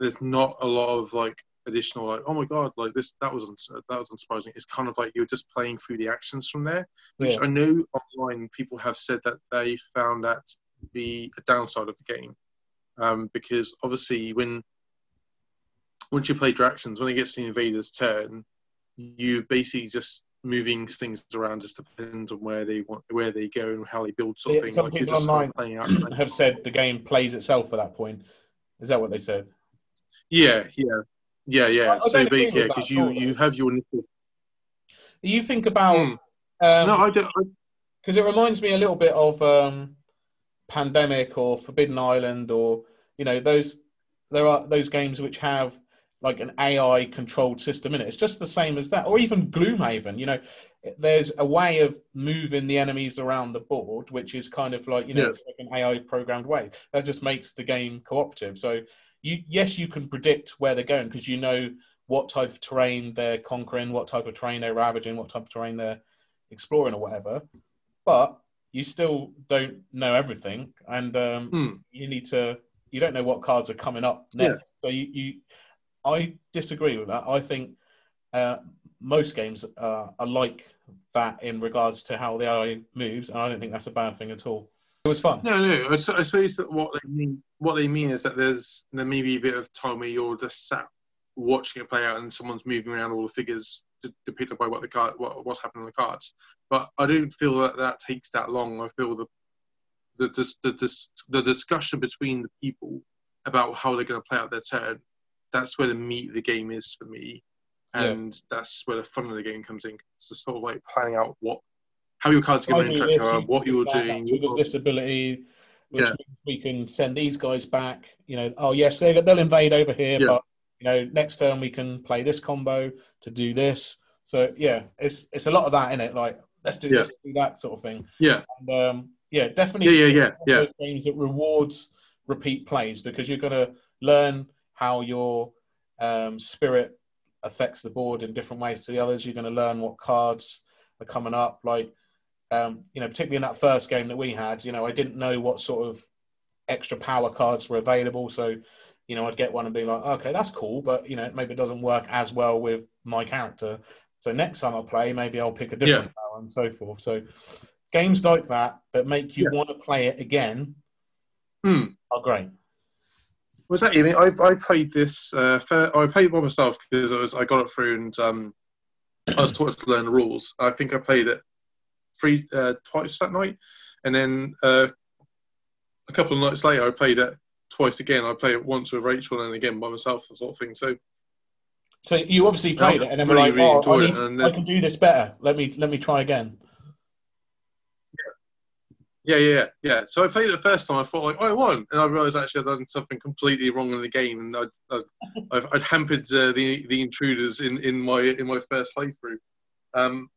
there's not a lot of like additional like oh my god like this that was that was unsurprising. It's kind of like you're just playing through the actions from there, which Yeah. I know online people have said that they found that to be a downside of the game, um, because obviously when once you play your actions, when it gets to the invader's turn, you basically just moving things around just depends on where they want where they go and how they build something. Yeah, some Like people online playing out. Have said the game plays itself at that point. Is that what they said? yeah, yeah, yeah, I- yeah. I So agree basically, with that because you all, you have your initial. You think about Hmm. um, no, I don't. I, because it reminds me a little bit of um, Pandemic or Forbidden Island, or you know those there are those games which have like an AI controlled system in it. It's just the same as that, or even Gloomhaven. You know, there's a way of moving the enemies around the board, which is kind of like you know Yeah. it's like an AI programmed way. That just makes the game cooperative. So you yes, you can predict where they're going because you know what type of terrain they're conquering, what type of terrain they're ravaging, what type of terrain they're exploring or whatever. But you still don't know everything, and um, Hmm. you need to. You don't know what cards are coming up next. So you, you, I disagree with that. I think uh, most games uh, are like that in regards to how the AI moves, and I don't think that's a bad thing at all. It was fun. No, no. I suppose that what they mean, what they mean is that there's there may be a bit of time where you're just sat watching it play out, and someone's moving around all the figures depicted by what the card, what, what's happening on the cards. But I don't feel that that takes that long. I feel the the, the, the, the discussion between the people about how they're going to play out their turn. That's where the meat of the game is for me, Yeah. and that's where the fun of the game comes in. It's just sort of like planning out what how your cards are going to interact, this, you what you're doing. triggers this ability, which Yeah. means we can send these guys back. You know, oh yes, they, they'll invade over here, Yeah. but you know, next turn we can play this combo to do this. So yeah, it's it's a lot of that in it. Like let's do Yeah. this, do that sort of thing. Yeah. And um, yeah, definitely. Yeah, yeah, yeah, yeah. Those games that rewards repeat plays because you're going to learn how your um, spirit affects the board in different ways to the others. You're going to learn what cards are coming up. Like, um, you know, particularly in that first game that we had, you know, I didn't know what sort of extra power cards were available. So, you know, I'd get one and be like, okay, that's cool, but you know, maybe it doesn't work as well with my character. So next time I play, maybe I'll pick a different power and so forth. So games like that that make you Yeah. want to play it again Hmm. are great. Was that you? I mean, I, I played this. Uh, fair, I played it by myself because it was I got it through and um, I was taught to learn the rules. I think I played it three uh, twice that night, and then uh, a couple of nights later, I played it twice again. I played it once with Rachel and again by myself, the sort of thing. So So you obviously played it and then were really, like, really oh, I, need, I can do this better. Let me let me try again. Yeah, yeah, yeah, yeah. So I played it the first time. I thought like, oh, I won, and I realised actually I'd done something completely wrong in the game, and I'd, I'd, I've, I'd hampered uh, the the intruders in, in my in my first playthrough. Um,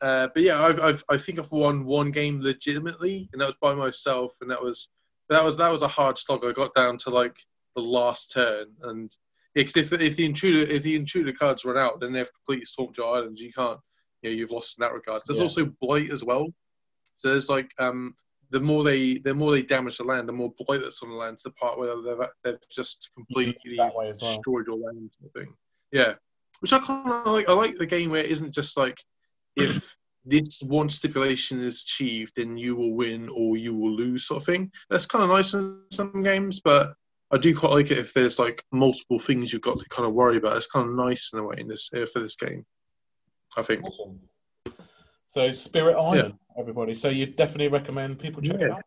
uh, but yeah, I've, I've I think I've won one game legitimately, and that was by myself, and that was that was that was a hard slog. I got down to like the last turn, and yeah, if if the intruder if the intruder cards run out, then they've completely swamped your island. You can't, you know, you've lost in that regard. There's Yeah. also blight as well. So there's like um, the more they the more they damage the land, the more blight that's on the land to the part where they've they've just completely way as well. destroyed your land sort of thing. Yeah, which I kind of like. I like the game where it isn't just like if this one stipulation is achieved, then you will win or you will lose sort of thing. That's kind of nice in some games, but I do quite like it if there's like multiple things you've got to kind of worry about. It's kind of nice in a way in this uh, for this game. I think. Awesome. So Spirit Island, everybody. So you definitely recommend people check it out.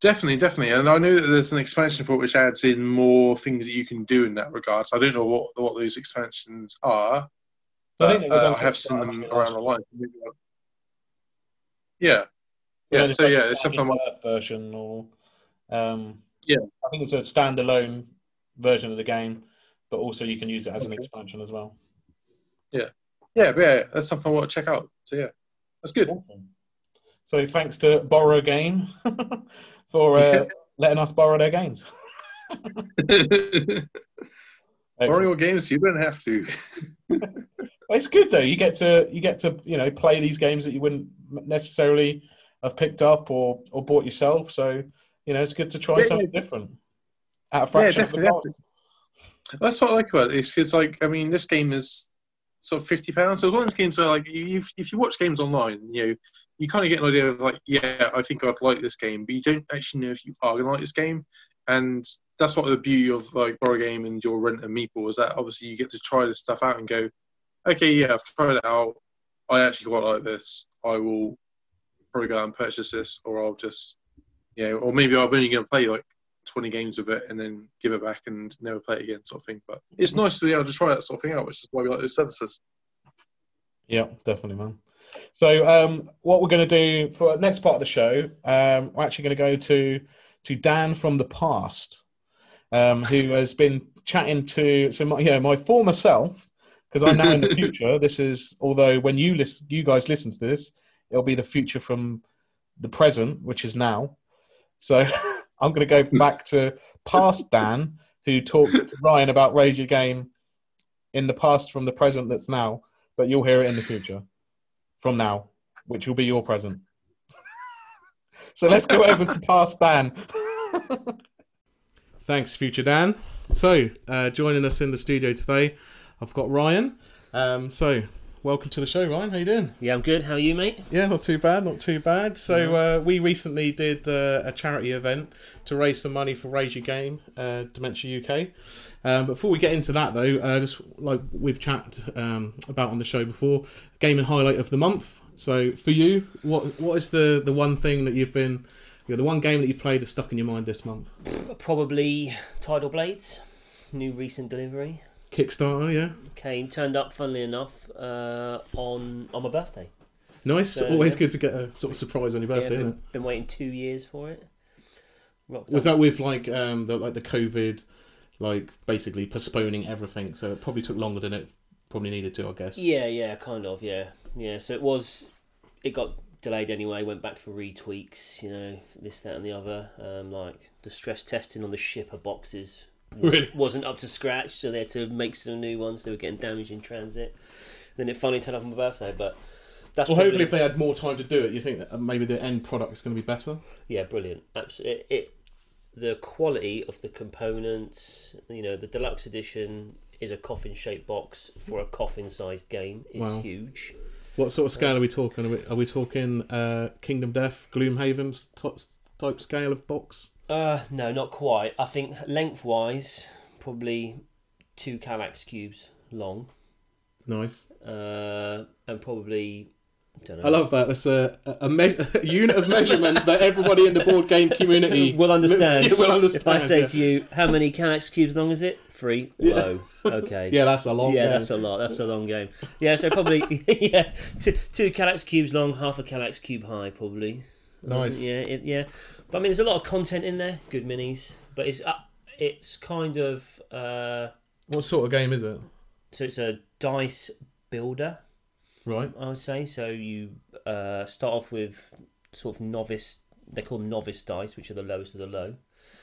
Definitely, definitely, and I know that there's an expansion for it which adds in more things that you can do in that regard. So I don't know what what those expansions are, I think but was uh, I have seen them around the line. Yeah, But yeah. So yeah, it's something Earth version or um, Yeah. I think it's a standalone version of the game, but also you can use it as an expansion as well. Yeah. Yeah, but yeah, that's something I want to check out. So yeah, that's good. Awesome. So thanks to Borrow Game for uh, letting us borrow their games. Borrow your games, you don't have to. It's good though. You get to you get to you know play these games that you wouldn't necessarily have picked up or or bought yourself. So you know it's good to try Yeah, something different at a Yeah, fraction of the cost. That's what I like about it. It's, it's like, I mean, this game is sort of fifty pounds. So it's one of those games where, like, if if you watch games online, you know, you kind of get an idea of like, yeah, I think I'd like this game, but you don't actually know if you are to like this game. And that's what the beauty of like Borrow Game and your Rent and Meeple is that obviously you get to try this stuff out and go, okay, yeah, I've tried it out. I actually quite like this. I will probably go out and purchase this, or I'll just, yeah, or maybe I'm only going to play like 20 games of it and then give it back and never play it again, sort of thing. But it's nice to be able to try that sort of thing out, which is why we like those services. Yeah, definitely, man. So, um, what we're going to do for the next part of the show, um, we're actually going to go to to Dan from the past, um, who has been chatting to so my, yeah my former self because I know in the future this is although when you listen you guys listen to this it'll be the future from the present which is now. So I'm going to go back to past Dan who talked to Ryan about raise your game in the past from the present that's now, but you'll hear it in the future from now, which will be your present. so let's go over to past Dan. Thanks, future Dan. So, uh, joining us in the studio today, I've got Ryan. Um, so, welcome to the show, Ryan. How you doing? Yeah, I'm good. How are you, mate? Yeah, not too bad, not too bad. So uh, we recently did uh, a charity event to raise some money for Raise Your Game, uh, Dementia UK. Um, before we get into that, though, uh, just like we've chatted um, about on the show before, gaming highlight of the month. So for you, what what is the the one thing that you've been, you know, the one game that you've played that's stuck in your mind this month? Probably Tidal Blades, new recent delivery. Kickstarter, yeah, Came turned up, funnily enough, uh, on on my birthday. nice. So, Always yeah. good to get a sort of surprise on your Yeah, birthday. isn't been, it? been waiting two years for it. Rocked Was up. that with like um the like the COVID, like basically postponing everything? So it probably took longer than it probably needed to, I guess. Yeah, yeah, kind of, yeah, yeah. So it was, it got delayed anyway. Went back for retweaks, you know, this, that, and the other. Um, like the stress testing on the shipper boxes Really? wasn't up to scratch, so they had to make some new ones. They were getting damaged in transit. Then it finally turned up on my birthday, but that's Well, hopefully, if they had more time to do it, you think that maybe the end product is going to be better. Yeah, brilliant. Absolutely. It, it the quality of the components, you know, the deluxe edition is a coffin-shaped box for a coffin-sized game. is Wow. huge. What sort of scale are we talking? Are we, are we talking uh, Kingdom Death, Gloomhaven's type, type scale of box? Uh, no, not quite. I think lengthwise, probably two Kallax cubes long, Nice. uh, and probably I don't know. I love that. It's a, a, me- a unit of measurement that everybody in the board game community will understand. will understand. If I say yeah. to you, how many Kallax cubes long is it? Three. Low. Okay. yeah, that's a long. yeah, game. that's a lot. That's a long game. Yeah, so probably yeah, two, two Kallax cubes long, half a Kallax cube high, probably. Nice. Yeah, it, yeah. But I mean, there's a lot of content in there. Good minis, but it's uh, it's kind of uh, What sort of game is it? so it's a dice builder, Right. I would say. So you uh, start off with sort of novice. They call them novice dice, which are the lowest of the low.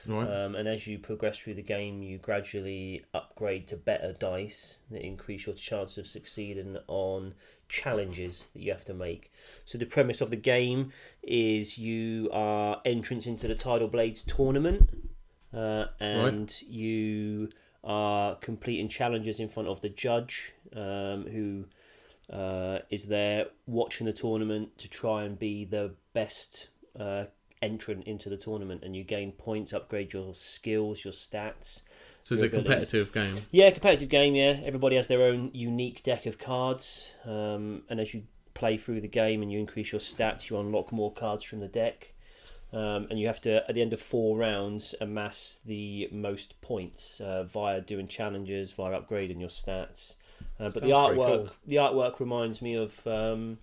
Right. Um, and as you progress through the game, you gradually upgrade to better dice that increase your chance of succeeding on challenges that you have to make. So the premise of the game is you are entrance into the Tidal Blades tournament, uh, and you are completing challenges in front of the judge, um, who uh, is there watching the tournament to try and be the best uh, entrant into the tournament, and you gain points, upgrade your skills, your stats. So it's a abilities. competitive game. Yeah, competitive game. Yeah, everybody has their own unique deck of cards, um, and as you play through the game and you increase your stats, you unlock more cards from the deck. Um, and you have to, at the end of four rounds, amass the most points uh, via doing challenges, via upgrading your stats. Uh, but the Sounds pretty artwork, cool. the artwork reminds me of um,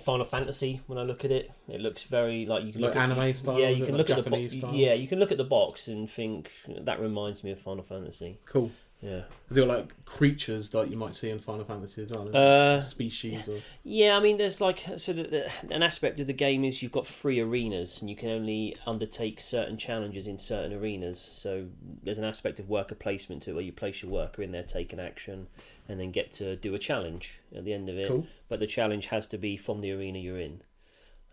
Final Fantasy. When I look at it, it looks very like you can Like look at, anime style, Yeah, you can Like look at the Japanese box. style? Yeah, you can look at the box and think that reminds me of Final Fantasy. Cool. Yeah. It got like creatures that you might see in Final Fantasy as well? Uh, Species or Yeah, I mean, there's like so the, the, an aspect of the game is you've got three arenas, and you can only undertake certain challenges in certain arenas. So there's an aspect of worker placement to where you place your worker in there, take an action, and then get to do a challenge at the end of it. Cool. But the challenge has to be from the arena you're in.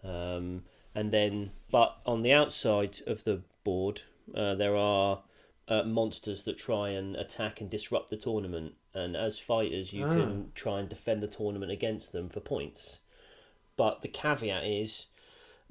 Um, and then, but on the outside of the board, uh, there are uh, monsters that try and attack and disrupt the tournament. And as fighters, you Ah. can try and defend the tournament against them for points. But the caveat is,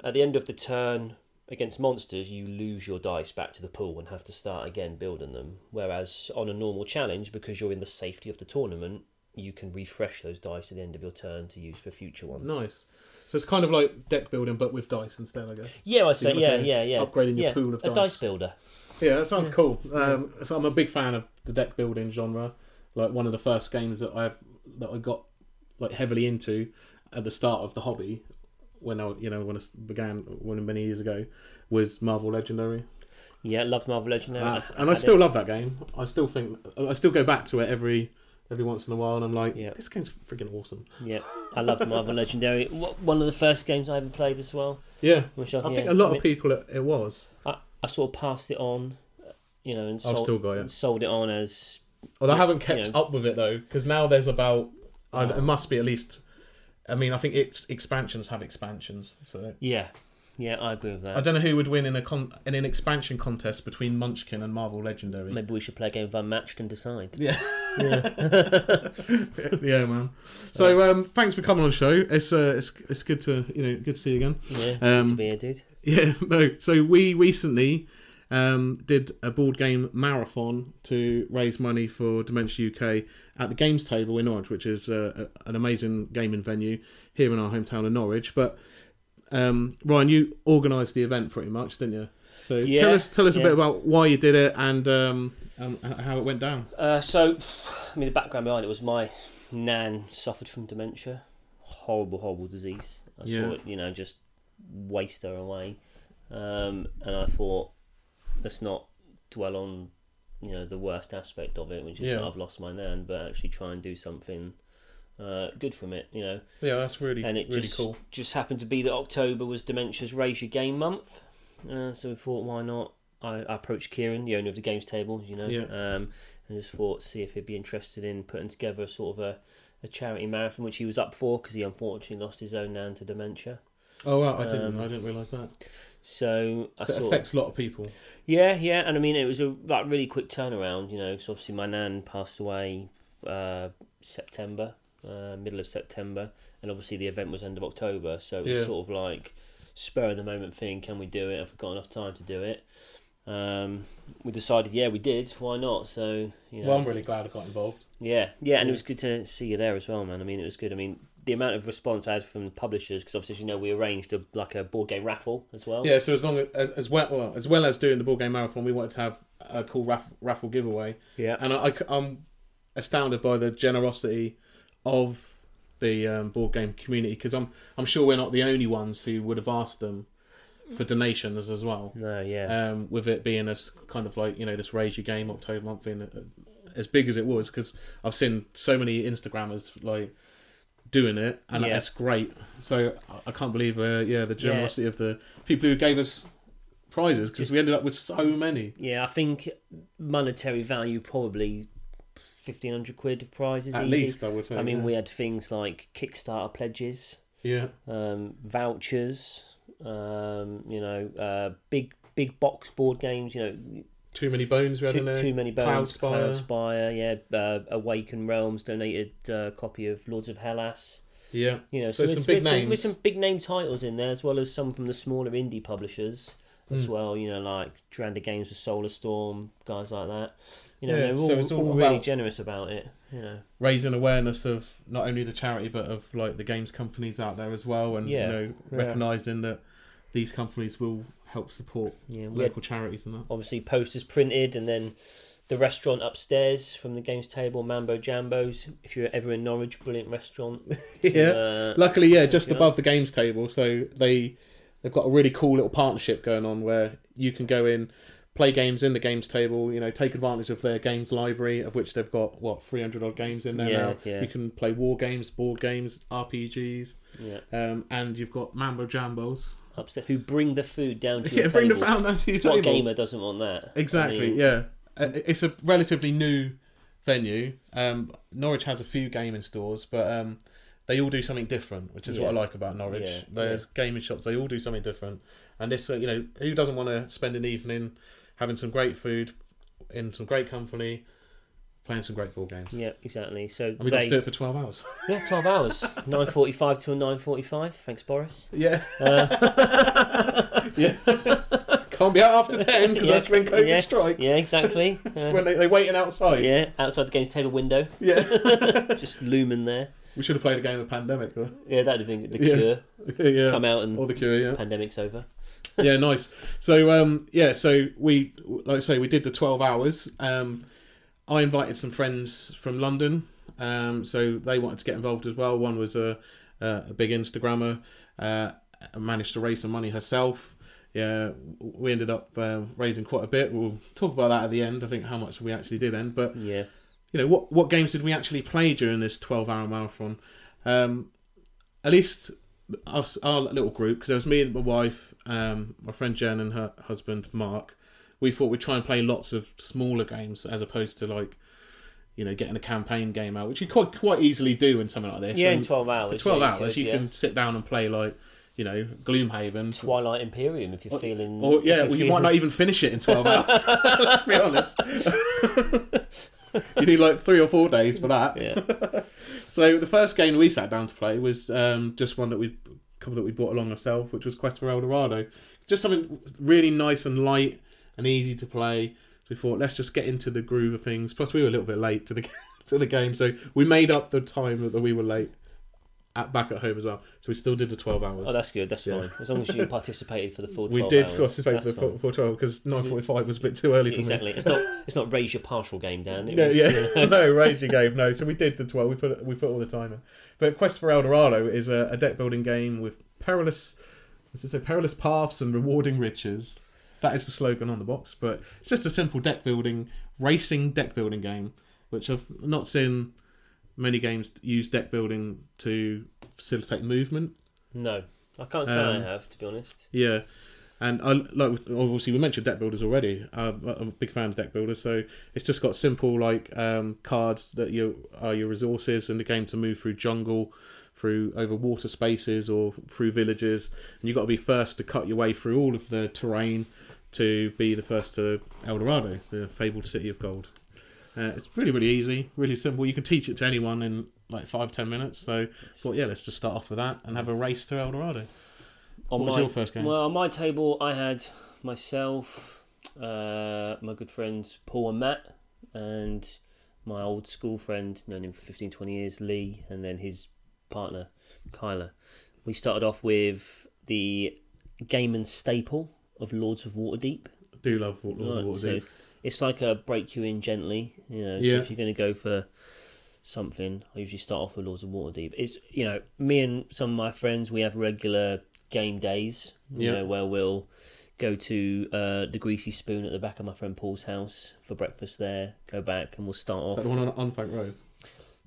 at the end of the turn against monsters, you lose your dice back to the pool and have to start again building them. Whereas on a normal challenge, because you're in the safety of the tournament, you can refresh those dice at the end of your turn to use for future ones. nice. So it's kind of like deck building, but with dice instead, I guess. Yeah, I So say you're yeah, yeah, yeah. upgrading your yeah, pool of a dice. dice builder. Yeah, that sounds cool. Um, so I'm a big fan of the deck building genre. Like one of the first games that I that I got like heavily into at the start of the hobby when I you know when I began when many years ago was Marvel Legendary. Yeah, love Marvel Legendary. S- and I had still it. love that game. I still think I still go back to it every every once in a while, and I'm like, Yeah. this game's freaking awesome. Yeah, I love Marvel Legendary. One of the first games I ever played as well. Yeah, Which I, I yeah, think a lot I mean, of people it, it was. I, I sort of passed it on, uh, you know, and I've sold, still got it. and sold it on as Although I haven't kept you know. up with it though, because now there's about I, Oh. it must be at least. I mean, I think its expansions have expansions, so yeah, yeah. I agree with that. I don't know who would win in a con- in an expansion contest between Munchkin and Marvel Legendary. Maybe we should play a game of Unmatched and decide. Yeah, yeah, yeah, man. So um, thanks for coming on the show. It's uh, it's it's good to you know good to see you again. Yeah, good Um, to be here, dude. Yeah, no. So we recently um, did a board game marathon to raise money for Dementia UK at the Games Table in Norwich, which is uh, an amazing gaming venue here in our hometown of Norwich. But um, Ryan, you organised the event pretty much, didn't you? So Yeah, tell us tell us a bit about why you did it and um, um, how it went down. Uh, so, I mean, the background behind it was my nan suffered from dementia, horrible, horrible disease. I Yeah. saw it, you know, just waste her away, um, and I thought, let's not dwell on, you know, the worst aspect of it, which is Yeah. that I've lost my nan, but actually try and do something uh, good from it, you know. Yeah, that's really And it really just cool. just happened to be that October was Dementia's Raise Your Game month, uh, so we thought, why not? I, I approached Kieran, the owner of the games table, you know, Yeah. um, and just thought, see if he'd be interested in putting together a sort of a, a charity marathon, which he was up for because he unfortunately lost his own nan to dementia. Oh wow, I didn't um, I didn't realise that. So I So it sort of, affects a lot of people. yeah, yeah, and I mean it was a like really quick turnaround, you know, because obviously my nan passed away uh, September, uh, middle of September, and obviously the event was end of October, so it was Yeah. sort of like spur of the moment thing. Can we do it? Have we got enough time to do it? Um, we decided, yeah, we did. Why not? So you know, Well, I'm really glad I got involved. yeah, yeah, and Yeah. it was good to see you there as well, man. I mean, it was good. I mean, the amount of response I had from the publishers, because obviously, as you know, we arranged a like a board game raffle as well. Yeah, so as long as as well, well as well as doing the board game marathon, we wanted to have a cool raff, raffle giveaway, yeah, and I, am astounded by the generosity of the um, board game community because I'm I'm sure we're not the only ones who would have asked them for donations as well. no, yeah, Um, with it being as kind of like you know this raise your game October month being uh, as big as it was because I've seen so many Instagrammers like doing it and Yeah. that's great. So I- can't believe uh, yeah the generosity of the people who gave us prizes because we ended up with so many. yeah. I think monetary value probably fifteen hundred quid of prizes. At easy. least I would say. I mean, yeah. we had things like Kickstarter pledges, yeah um, vouchers, um, you know, uh, big big box board games. You know, too many bones we had in too, there. too many bones. Cloudspire. Cloudspire, yeah. Uh, Awaken Realms donated a copy of Lords of Hellas. Yeah, You know, So so, some big with some, with some big name titles in there, as well as some from the smaller indie publishers as Mm. well. You know, like Dranda Games with Solar Storm, guys like that. You know, Yeah, they're so all, it's all all really generous about it. You know, raising awareness of not only the charity but of like the games companies out there as well, and Yeah, you know yeah. recognizing that these companies will help support yeah. We had local charities and that. obviously posters printed, and then the restaurant upstairs from the games table, Mambo Jambos. If you're ever in Norwich, brilliant restaurant. yeah. Uh, Luckily, yeah, just above the games table, so they they've got a really cool little partnership going on where you can go in, play games in the games table. You know, take advantage of their games library, of which they've got what three hundred odd games in there Yeah, now. yeah. You can play war games, board games, RPGs, Yeah. um, and you've got Mambo Jambos. Upstairs, who bring the food down to Yeah, your bring the table. found down to your table. What gamer doesn't want that? I Exactly. mean, yeah, Uh, it's a relatively new venue. Um, Norwich has a few gaming stores, but um, they all do something different, which is what I like about Norwich. Yeah, There's gaming shops; they all do something different. And this, uh, you know, who doesn't want to spend an evening having some great food in some great company, playing some great board games? Yeah, exactly. So And we got to do it for twelve hours. yeah, twelve hours, nine forty-five till nine forty-five. Thanks, Boris. yeah, Uh, yeah. Can't be out after ten because Yeah, that's when COVID yeah, strikes. yeah, exactly. Uh, when they they waiting outside. yeah, outside the games table window, yeah. just looming there. we should have played a game of pandemic. Though. Yeah, that'd have been the cure. yeah. Come out and Or the cure, yeah. pandemic's over. yeah, nice. So um, yeah, so we like I say we did the twelve hours. Um, I invited some friends from London, um, so they wanted to get involved as well. One was a a, a big Instagrammer, uh, managed to raise some money herself. Yeah, we ended up uh, raising quite a bit. We'll talk about that at the end. I think how much we actually did end, but Yeah, you know what what games did we actually play during this 12 hour marathon um at least us our little group because there was me and my wife um my friend jen and her husband mark we thought we'd try and play lots of smaller games as opposed to like you know getting a campaign game out which you quite quite easily do in something like this yeah, in twelve hours. for 12 yeah, hours could, you yeah. can sit down and play like you know gloomhaven Twilight Imperium if you're feeling. or yeah, well, you might not even finish it in twelve hours. Let's be honest. you need like three or four days for that. Yeah, So the first game we sat down to play was um, just one that we couple that we brought along ourselves, which was Quest for El Dorado. Just something really nice and light and easy to play. So we thought let's just get into the groove of things. Plus we were a little bit late to the to the game, so we made up the time that we were late at back at home as well. So we still did the twelve hours. oh, that's good. That's Yeah. fine. As long as you participated for the full. 12 we did hours, participate for the fine. for twelve because nine forty five was a bit too early for me. Exactly. It's not. It's not raise your partial game down. It Yeah, was, yeah. you know, no, raise your game. No, so we did the twelve. We put we put all the time in. But Quest for El Dorado is a, a deck building game with perilous, what's it say, perilous paths and rewarding riches. That is the slogan on the box. But it's just a simple deck building, racing deck building game, which I've not seen many games use deck building to facilitate movement. No, I can't say Um, I have to be honest. Yeah, and I like obviously we mentioned deck builders already. I'm I'm a big fan of deck builders, so it's just got simple like um, cards that you are your resources in the game to move through jungle, through over water spaces or through villages, and you've got to be first to cut your way through all of the terrain to be the first to El Dorado, the fabled city of gold. Uh, it's really really easy, really simple. You can teach it to anyone in like five ten minutes. So, well, yeah, let's just start off with that and have a race to El Dorado. On what was my, your first game? Well, on my table, I had myself, uh, my good friends Paul and Matt, and my old school friend, known him for 15, 20 years, Lee, and then his partner, Kyla. We started off with the game and staple of Lords of Waterdeep. I do love Lords Right, of Waterdeep. so it's like a break you in gently, you know. Yeah. So if you're going to go for something, I usually start off with Lords of Waterdeep. It's you know me and some of my friends we have regular game days, you Yeah. know, where we'll go to uh, the Greasy Spoon at the back of my friend Paul's house for breakfast there. Go back and we'll start Is off. that the one on Unthank Road?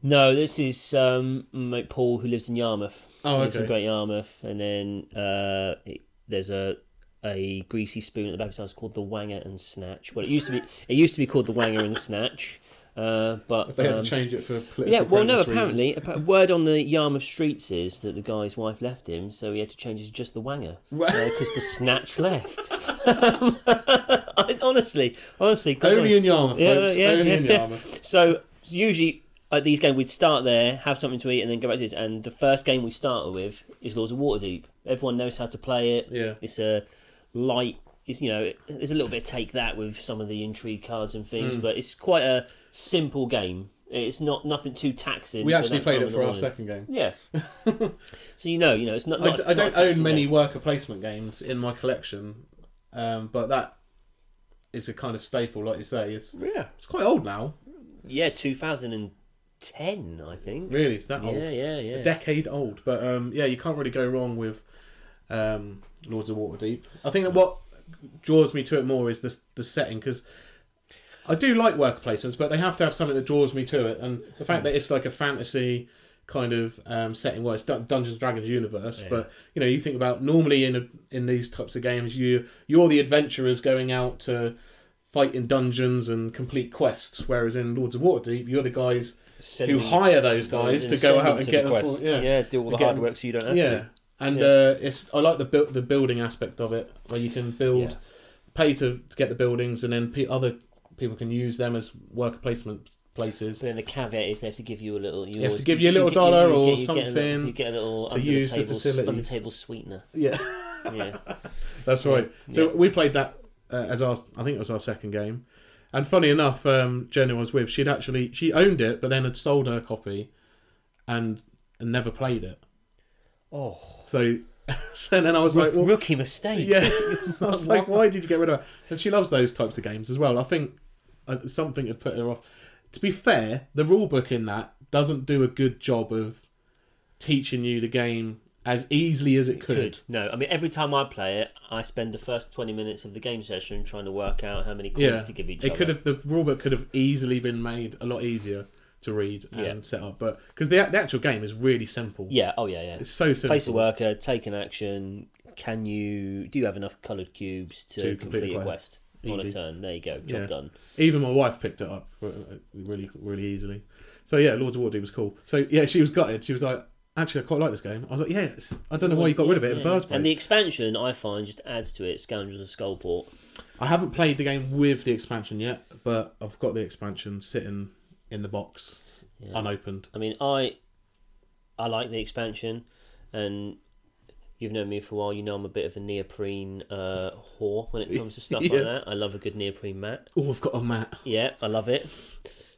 No, this is um, mate Paul who lives in Yarmouth. Oh, lives in okay. Great Yarmouth, and then uh, it, there's a a greasy spoon at the back of his house called the Wanger and Snatch. Well, it used to be it used to be called the Wanger and Snatch, uh, but they had um, to change it for political yeah, well, no. Apparently, appa- word on the Yarmouth streets is that the guy's wife left him, so he had to change it to just the Wanger reasons. because the Snatch left. I, honestly, honestly, Only I- in Yarmouth, Yeah, folks. yeah, Only yeah, in. Yarmouth. so usually at these games we'd start there, have something to eat, and then go back to this. And the first game we started with is Lords of Waterdeep. Everyone knows how to play it. Yeah. It's a light. It's you know there's a little bit of take that with some of the intrigue cards and things, Mm. but it's quite a simple game. It's not nothing too taxing. We actually played it for our second game. Yeah. so you know, you know, it's not. I, not I don't own many game. worker placement games in my collection, um, but that is a kind of staple, like you say. It's Yeah. it's quite old now. Yeah, 2010, I think. Really, it's that Yeah, old. yeah, yeah. A decade old. But um, yeah, you can't really go wrong with um, Lords of Waterdeep. I think that what draws me to it more is the the setting because I do like worker placements, but they have to have something that draws me to it, and the fact that it's like a fantasy kind of um, setting, well, it's Dun- Dungeons and Dragons universe, but you know, you think about normally in a, in these types of games, you you're the adventurers going out to fight in dungeons and complete quests, whereas in Lords of Waterdeep, you're the guys Send who them- hire those guys to send go them out and to get the them. quest. For, yeah, yeah, do all the Get hard them- work so you don't have yeah. to. And Yeah. Uh, it's I like the build the building aspect of it, where you can build, Yeah. pay to, to get the buildings, and then pe- other people can use them as worker placement places But then the caveat is they have to give you a little. You, have to give you a little dollar you or get- you get a something little- You get a little to under use the the table, facilities. under table sweetener. Yeah, Yeah, that's right. So Yeah. we played that uh, as our, I think it was our second game. And funny enough, um, Jenny was with. She'd actually she owned it, but then had sold her copy, and, and never played it. Oh, So, so then I was like, well, rookie mistake. yeah. I was like, why did you get rid of her? And she loves those types of games as well. I think uh, something had put her off. To be fair, the rule book in that doesn't do a good job of teaching you the game as easily as it could. Could no. I mean, every time I play it, I spend the first twenty minutes of the game session trying to work out how many coins Yeah, to give each it other. It could have the rulebook could have easily been made a lot easier to read and Yeah. set up, but because the, the actual game is really simple. Yeah. Oh yeah. Yeah. It's so simple. Place a worker. Take an action. Can you? Do you have enough coloured cubes to, To complete complete a quest. on a turn? There you go. Job Yeah. done. Even my wife picked it up uh, really, really easily. So yeah, Lords of Waterdeep was cool. So yeah, she was gutted. She was like, "Actually, I quite like this game." I was like, "Yes." I don't know why you got rid of it in the first place. And the expansion, I find, just adds to it. Scoundrels of Skullport. I haven't played the game with the expansion yet, but I've got the expansion sitting in the box, Yeah. unopened. I mean, I I like the expansion, and you've known me for a while. You know I'm a bit of a neoprene uh, whore when it comes to stuff Yeah. like that. I love a good neoprene mat. Oh, I've got a mat. Yeah, I love it.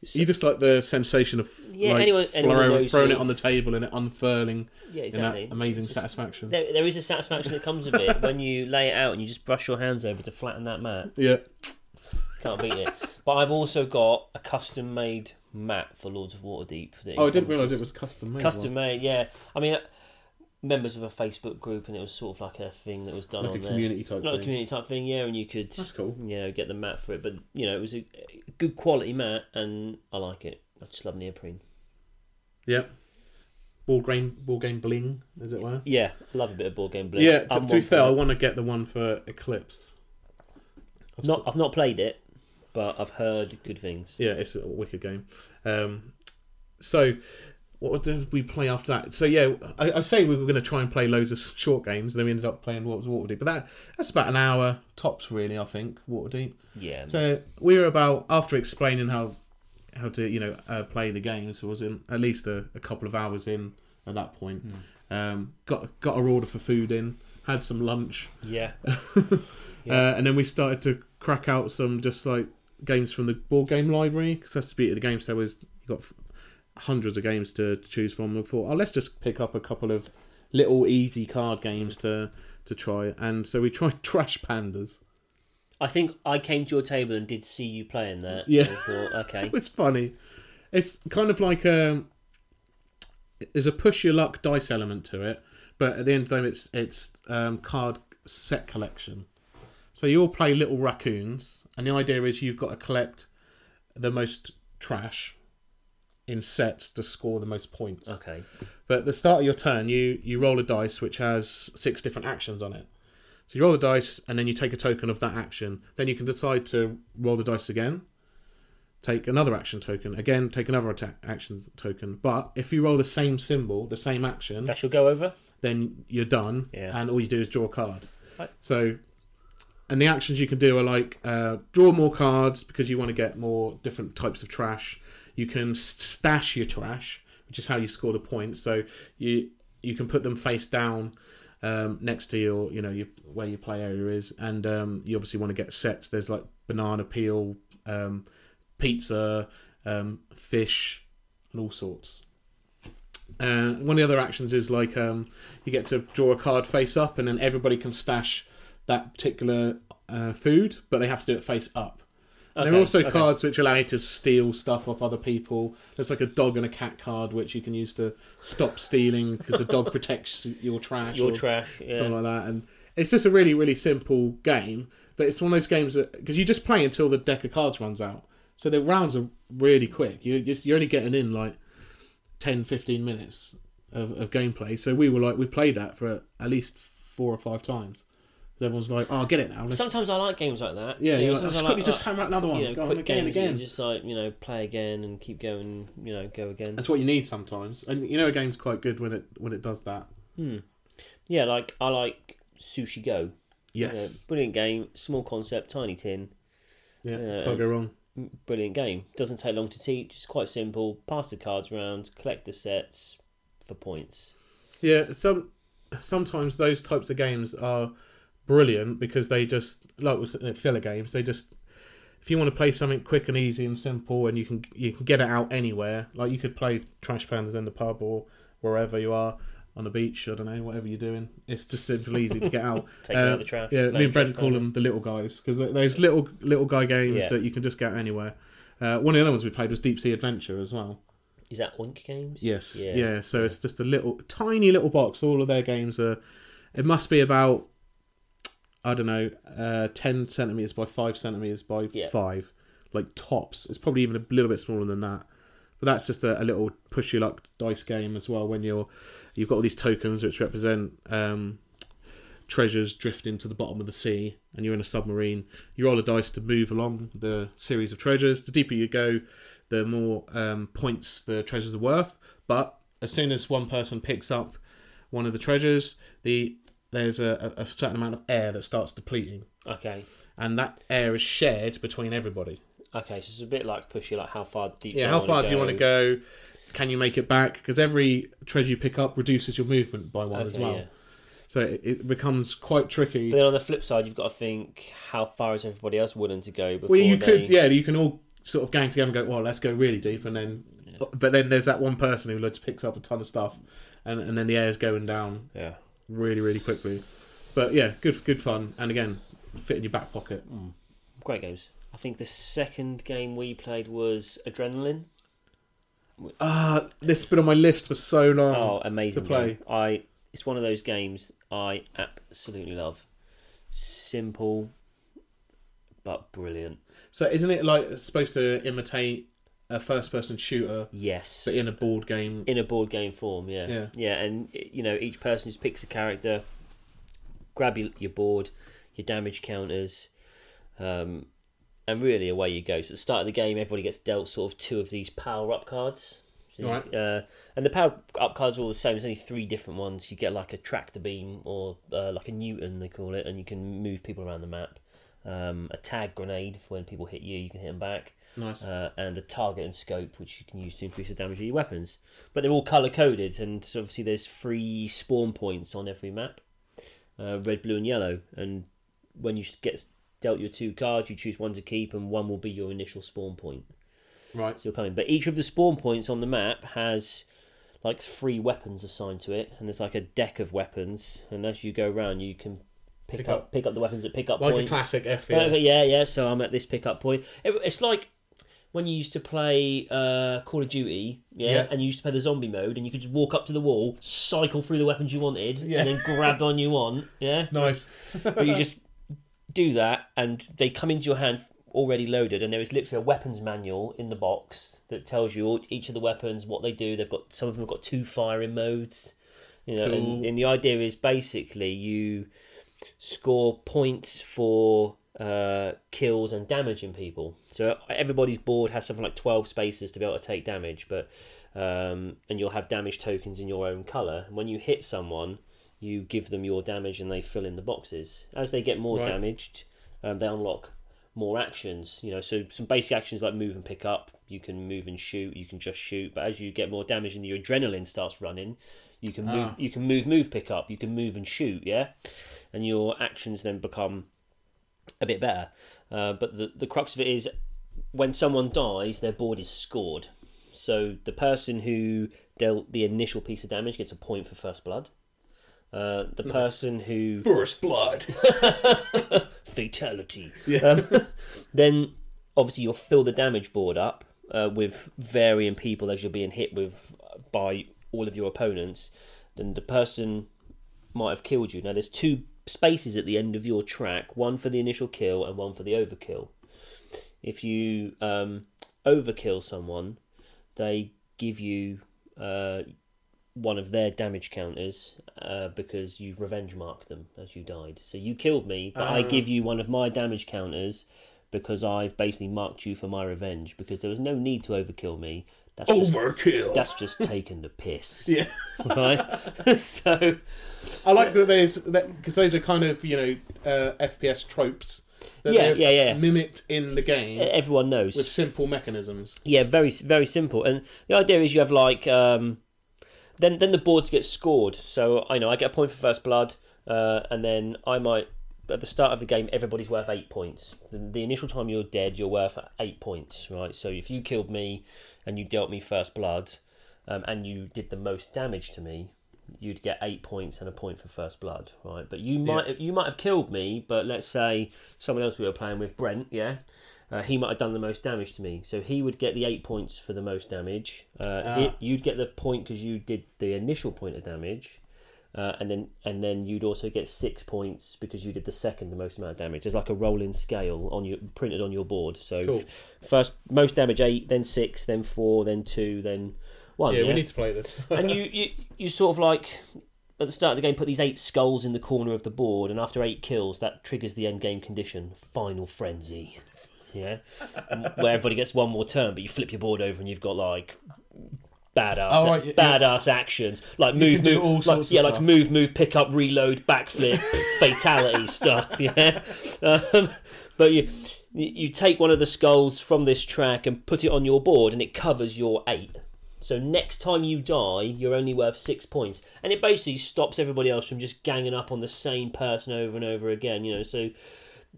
You just like the sensation of Yeah, like anyone- anyone throwing, throwing it on the table and it unfurling Yeah, exactly. amazing just- satisfaction. There, there is a satisfaction that comes with it when you lay it out and you just brush your hands over to flatten that mat. Yeah, Can't beat it. But I've also got a custom mat for Lords of Waterdeep. that Oh, I didn't realise it was custom made. custom made. Yeah, I mean, members of a Facebook group, and it was sort of like a thing that was done like a on there. community type Like a thing. community type thing, yeah, and you could, That's cool. you know, get the mat for it. But you know, it was a, a good quality mat, and I like it. I just love neoprene. Yeah. Ball game, ball game bling, as it were. Yeah, I love a bit of board game bling. Yeah. To, to be fair, I want to get the one for Eclipse. I've not, I've not played it, but I've heard good things. yeah, it's a wicked game. Um, so, what did we play after that? So yeah, I, I say we were going to try and play loads of short games, and then we ended up playing what was Waterdeep. But that that's about an hour tops, really. I think Waterdeep. Yeah, So we were about after explaining how how to you know uh, play the games was in at least a, a couple of hours in at that point. Um, got got our order for food in, had some lunch, yeah, uh, and then we started to crack out some just like games from the board game library because that's the beauty of the game store is you got hundreds of games to, to choose from. And thought, oh, let's just pick up a couple of little easy card games to to try. And so we tried Trash Pandas. I think I came to your table and did see you playing that. Yeah. and thought, okay, It's funny. It's kind of like um there's a push your luck dice element to it, but at the end of the day, it's it's um, card set collection. So you all play little raccoons, and the idea is you've got to collect the most trash in sets to score the most points. okay, But at the start of your turn, you you roll a dice which has six different actions on it. So you roll the dice, and then you take a token of that action. Then you can decide to roll the dice again, take another action token, again take another attack action token. But if you roll the same symbol, the same action, that should go over. then you're done, Yeah. and all you do is draw a card. Right. So, and the actions you can do are like uh, draw more cards because you want to get more different types of trash. You can stash your trash, which is how you score the points. So you you can put them face down um, next to your you know your where your play area is, and um, you obviously want to get sets. There's like banana peel, um, pizza, um, fish, and all sorts. Uh, one of the other actions is like um, you get to draw a card face up, and then everybody can stash that particular uh, food, but they have to do it face up. And there are also okay. cards which allow you to steal stuff off other people. There's like a dog and a cat card which you can use to stop stealing because the dog protects your trash. Your or trash. Yeah. something like that. And it's just a really really simple game, but it's one of those games that because you just play until the deck of cards runs out. So the rounds are really quick. You just you're only getting in like 10, 15 minutes of, of gameplay. So we were like we played that for at least four or five times. Everyone's like, "Oh, get it now." Let's... Sometimes I like games like that. yeah, You know, like, sometimes I quickly like, just uh, hammer out another one. you know, Go on quick again, again. Just like you know, play again and keep going. You know, go again. That's what you need sometimes, and you know a game's quite good when it when it does that. Hmm. Yeah, like I like Sushi Go. You know, Yes, brilliant game, small concept, tiny tin, yeah, yeah. can't go wrong. brilliant game. Doesn't take long to teach. It's quite simple. Pass the cards around, collect the sets for points. Yeah, some sometimes those types of games are brilliant because they just like with uh, filler games. They just if you want to play something quick and easy and simple, and you can you can get it out anywhere. Like you could play Trash Pandas in the pub or wherever you are on the beach. I don't know, whatever you're doing. It's just simply easy to get out. Taking Uh, out the trash. Yeah, me and Brent call them the little guys because those little little guy games Yeah. that you can just get anywhere. Uh, one of the other ones we played was Deep Sea Adventure as well. Is that Oink Games? Yes. Yeah. Yeah. So it's just a little, tiny little box. All of their games are. It must be about, I don't know, uh, ten centimeters by five centimeters by Yeah. five, like tops. It's probably even a little bit smaller than that. But that's just a, a little push your luck dice game as well. When you're, you've got all these tokens which represent um, treasures drifting to the bottom of the sea, and you're in a submarine. You roll a dice to move along the series of treasures. The deeper you go, the more um, points the treasures are worth. But as soon as one person picks up one of the treasures, the there's a, a certain amount of air that starts depleting, Okay. and that air is shared between everybody. Okay, so it's a bit like push you, like how far deep. Yeah, how far do you want to go? Can you make it back? Because every treasure you pick up reduces your movement by one as well. yeah. So it, it becomes quite tricky. But then on the flip side, you've got to think how far is everybody else willing to go before Well, you they... could, yeah, you can all sort of gang together and go, well, let's go really deep, and then, but then there's that one person who just picks up a ton of stuff, and and then the air's going down Yeah. Really, really quickly. But yeah, good, good fun, and again, fit in your back pocket. Great games. I think the second game we played was Adrenaline. Ah, this has been on my list for so long. Oh, amazing to play. game. I it's one of those games I absolutely love. Simple but brilliant. So isn't it like supposed to imitate a first-person shooter, Yes. but in a board game? in a board game form, yeah. Yeah. Yeah, and you know, each person just picks a character, grab your, your board, your damage counters, um, and really away you go. So at the start of the game, everybody gets dealt sort of two of these power up cards. So you- Right. Uh, and the power up cards are all the same. There's only three different ones. You get like a tractor beam or uh, like a Newton, they call it, and you can move people around the map. Um, a tag grenade for when people hit you, you can hit them back Nice. uh, and the target and scope, which you can use to increase the damage of your weapons. But they're all color coded, and so obviously there's three spawn points on every map: uh, red, blue, and yellow. And when you get dealt your two cards, you choose one to keep, and one will be your initial spawn point. right. So you're coming. But each of the spawn points on the map has like three weapons assigned to it, and there's like a deck of weapons. And as you go around, you can pick, Pick up, up- pick up the weapons that pick up Like points. a classic Yeah, FPS. yeah, yeah. So I'm at this pickup point. It, it's like when you used to play uh, Call of Duty, yeah, Yeah. and you used to play the zombie mode, and you could just walk up to the wall, cycle through the weapons you wanted, Yeah. and then grab the one you want, yeah. Nice. But you just do that, and they come into your hand already loaded, and there is literally a weapons manual in the box that tells you all, each of the weapons, what they do. They've got some of them have got two firing modes, you know, and, and the idea is basically you score points for uh, kills and damaging people. So everybody's board has something like twelve spaces to be able to take damage, but um, and you'll have damage tokens in your own color. And when you hit someone, you give them your damage, and they fill in the boxes. As they get more Right. damaged, um, they unlock more actions. You know, so some basic actions like move and pick up. You can move and shoot. You can just shoot. But as you get more damage and your adrenaline starts running, you can move. Ah. You can move, move, pick up. You can move and shoot. Yeah, and your actions then become a bit better. Uh, but the the crux of it is when someone dies, their board is scored. So the person who dealt the initial piece of damage gets a point for first blood. Uh, the person who First blood. fatality. Yeah. Um, then obviously you'll fill the damage board up uh, with varying people as you're being hit with by all of your opponents. Then the person might have killed you. Now there's two spaces at the end of your track, one for the initial kill and one for the overkill. If you um, overkill someone, they give you uh, one of their damage counters uh, because you've revenge marked them as you died. So you killed me, but I Ah. give you one of my damage counters because I've basically marked you for my revenge because there was no need to overkill me. That's just, Overkill. that's just taking the piss, yeah. right? so I like that there's because those are kind of you know uh, FPS tropes that Yeah, yeah, yeah. mimicked in the game everyone knows. with simple mechanisms. Yeah, very very simple. And the idea is you have like um, then then the boards get scored. So I know I get a point for first blood, uh, and then I might at the start of the game everybody's worth eight points. The, the initial time you're dead, you're worth eight points, right? So if you killed me and you dealt me first blood, um, and you did the most damage to me. You'd get eight points and a point for first blood, right? But you might you might have killed me, but let's say someone else we were playing with, Brent, yeah, uh, he might have done the most damage to me, so he would get the eight points for the most damage. Uh, Ah. you'd get the point because you did the initial point of damage, uh, and then and then you'd also get six points because you did the second the most amount of damage. There's like a rolling scale on your printed on your board. So Cool. first most damage eight, then six, then four, then two, then one. Yeah, we need to play this. and you, you you sort of like at the start of the game put these eight skulls in the corner of the board, and after eight kills, that triggers the end game condition, final frenzy. Yeah, where everybody gets one more turn, but you flip your board over and you've got like badass, Oh, right, yeah, yeah. badass actions like move, move, like, yeah, stuff. like move, move, pick up, reload, backflip, fatality stuff. Yeah, um, but you you take one of the skulls from this track and put it on your board, and it covers your eight. So next time you die, you're only worth six points, and it basically stops everybody else from just ganging up on the same person over and over again. You know, so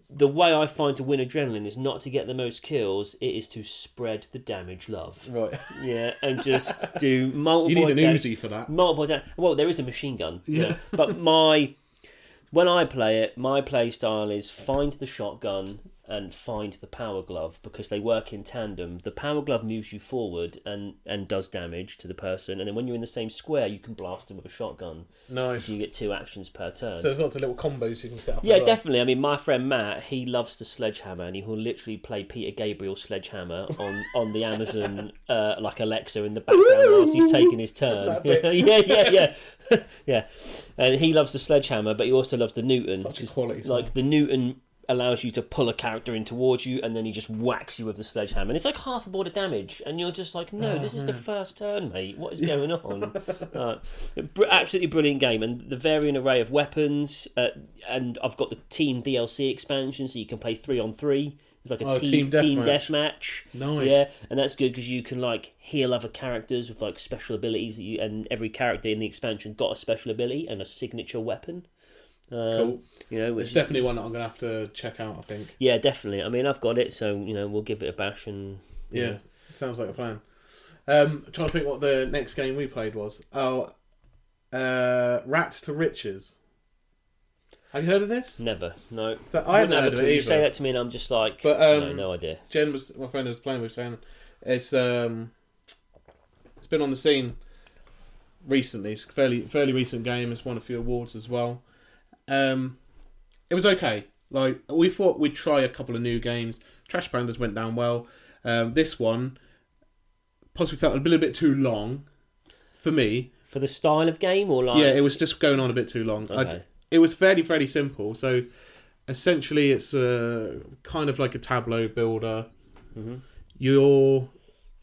the way I find to win adrenaline is not to get the most kills; it is to spread the damage love. right. Yeah, and just do multiple. You need an Uzi for that. multiple da- well there is a machine gun Yeah. know, but my when i play it my play style is find the shotgun and find the power glove because they work in tandem the power glove moves you forward and and does damage to the person and then when you're in the same square you can blast them with a shotgun Nice. you get two actions per turn So there's lots of little combos you can set up. yeah, well. definitely. I mean, my friend Matt, he loves the sledgehammer, and he will literally play Peter Gabriel sledgehammer on on the Amazon uh, like Alexa in the background whilst he's taking his turn. Yeah, yeah, yeah, yeah. And he loves the sledgehammer, but he also loves the Newton. Such a quality Like the Newton allows you to pull a character in towards you, and then he just whacks you with the sledgehammer, and it's like half a board of damage, and you're just like, no, this is the first turn, mate. What is going on? Uh, absolutely brilliant game, and the varying array of weapons. Uh, and I've got the team DLC expansion, so you can play three on three. It's like a Oh, team team team deathmatch. deathmatch. Nice. Yeah, and that's good because you can like heal other characters with like special abilities that you, and every character in the expansion got a special ability and a signature weapon. Um, Cool. You know, It's definitely one that I'm gonna have to check out. I think. yeah, definitely. I mean, I've got it, so you know, we'll give it a bash and Yeah, know. sounds like a plan. Um, trying to think what the next game we played was. Oh, uh, Rats to Riches. Have you heard of this? never. No, So I hadn't Wouldn't have heard of it You say that to me, and I'm just like, But, no, um, no idea. Jen was my friend who was playing was saying it's um it's been on the scene recently. It's a fairly fairly recent game. It's won a few awards as well. Um, it was okay. Like we thought we'd try a couple of new games. Trash Pandas went down well. Um, this one possibly felt a little bit too long for me. For the style of game, or like, yeah, it was just going on a bit too long. I- Okay. it was fairly fairly simple. So essentially, it's a kind of like a tableau builder. Mhm. You're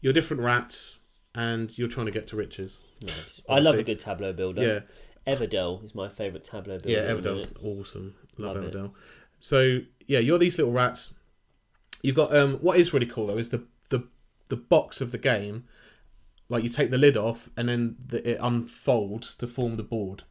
you're different rats, and you're trying to get to riches. Nice. I love a good tableau builder. Yeah, Everdell is my favourite tableau builder. yeah. Everdell's awesome. Love, Love it. Everdell. So yeah, you're these little rats. You've got um. What is really cool though is the the the box of the game. Like you take the lid off, and then the, it unfolds to form the board.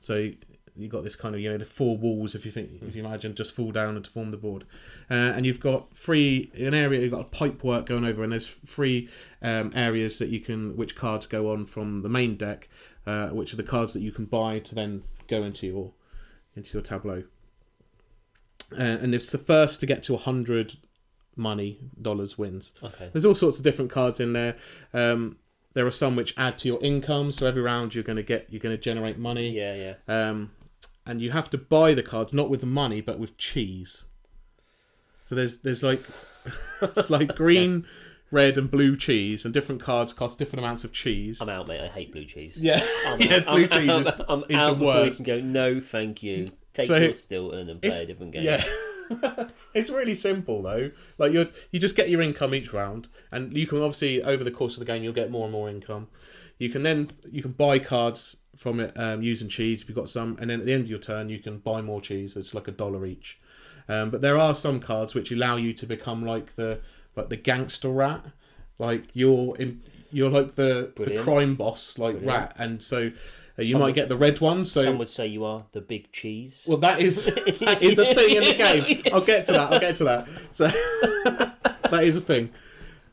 So you got this kind of you know the four walls if you think if you imagine just fall down and to form the board, uh, and you've got three an area you've got pipe work going over, and there's three um, areas that you can which cards go on from the main deck, uh, which are the cards that you can buy to then go into your into your tableau. Uh, and it's the first to get to hundred money dollars wins. Okay. There's all sorts of different cards in there. Um, There are some which add to your income, so every round you're going to get you're going to generate money. Yeah, yeah. Um, and you have to buy the cards not with money but with cheese. So there's there's like it's like green, red, and blue cheese, and different cards cost different amounts of cheese. I'm out, mate. I hate blue cheese. yeah, I'm, yeah, I'm, blue I'm, cheese is, I'm, I'm is out the worst. can go. No, thank you. Take So your Stilton and play a different game. Yeah. it's really simple though. Like you you just get your income each round and you can obviously over the course of the game you'll get more and more income. You can then you can buy cards from it um, using cheese if you've got some and then at the end of your turn you can buy more cheese. It's like a dollar each. Um, but there are some cards which allow you to become like the like the gangster rat. Like you're in you're like the, the crime boss like Brilliant. rat and so uh, you Some might would- get the red one so Some would say you are the big cheese. well, that is that is a thing in the game. I'll get to that. I'll get to that. So that is a thing.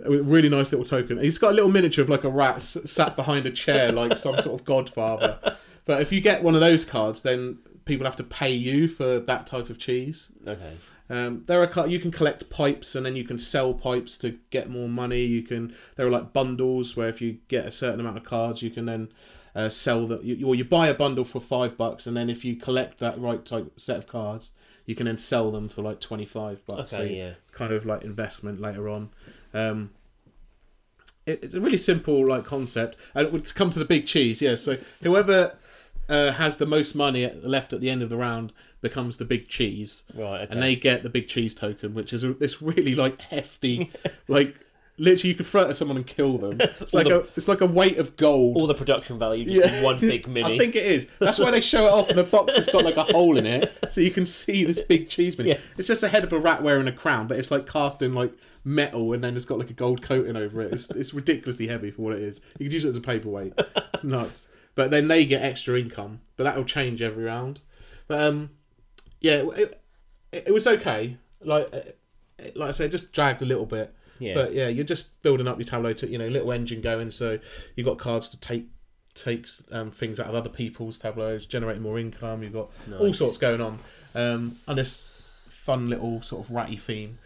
A really nice little token. He's got a little miniature of like a rat s- sat behind a chair, like some sort of godfather. But if you get one of those cards, then people have to pay you for that type of cheese. okay. Um, there are you can collect pipes and then you can sell pipes to get more money. You can there are like bundles where if you get a certain amount of cards, you can then uh, sell that. You, or you buy a bundle for five bucks, and then if you collect that right type set of cards, you can then sell them for like twenty five bucks. Okay, So yeah. kind of like investment later on. Um, it, it's a really simple like concept, and it would come to the big cheese. Yeah, so whoever uh, has the most money at, left at the end of the round becomes the big cheese Right. Okay. and they get the big cheese token, which is a, this really like hefty, like literally you could throw it at someone and kill them. It's like the- a it's like a weight of gold. all the production value just in one big mini. I think it is. That's why they show it off, and the box has got like a hole in it, so you can see this big cheese mini. Yeah. It's just a head of a rat wearing a crown, but it's like cast in like metal, and then it's got like a gold coating over it. It's, it's ridiculously heavy for what it is. You could use it as a paperweight. It's nuts. But then they get extra income, but that will change every round. But um, yeah, it, it, it was okay. Like like I said, it just dragged a little bit. Yeah. But yeah, you're just building up your tableau to you know little engine going, so you've got cards to take takes um, things out of other people's tableaus, generating more income. You've got all sorts going on, um, and this fun little sort of ratty theme.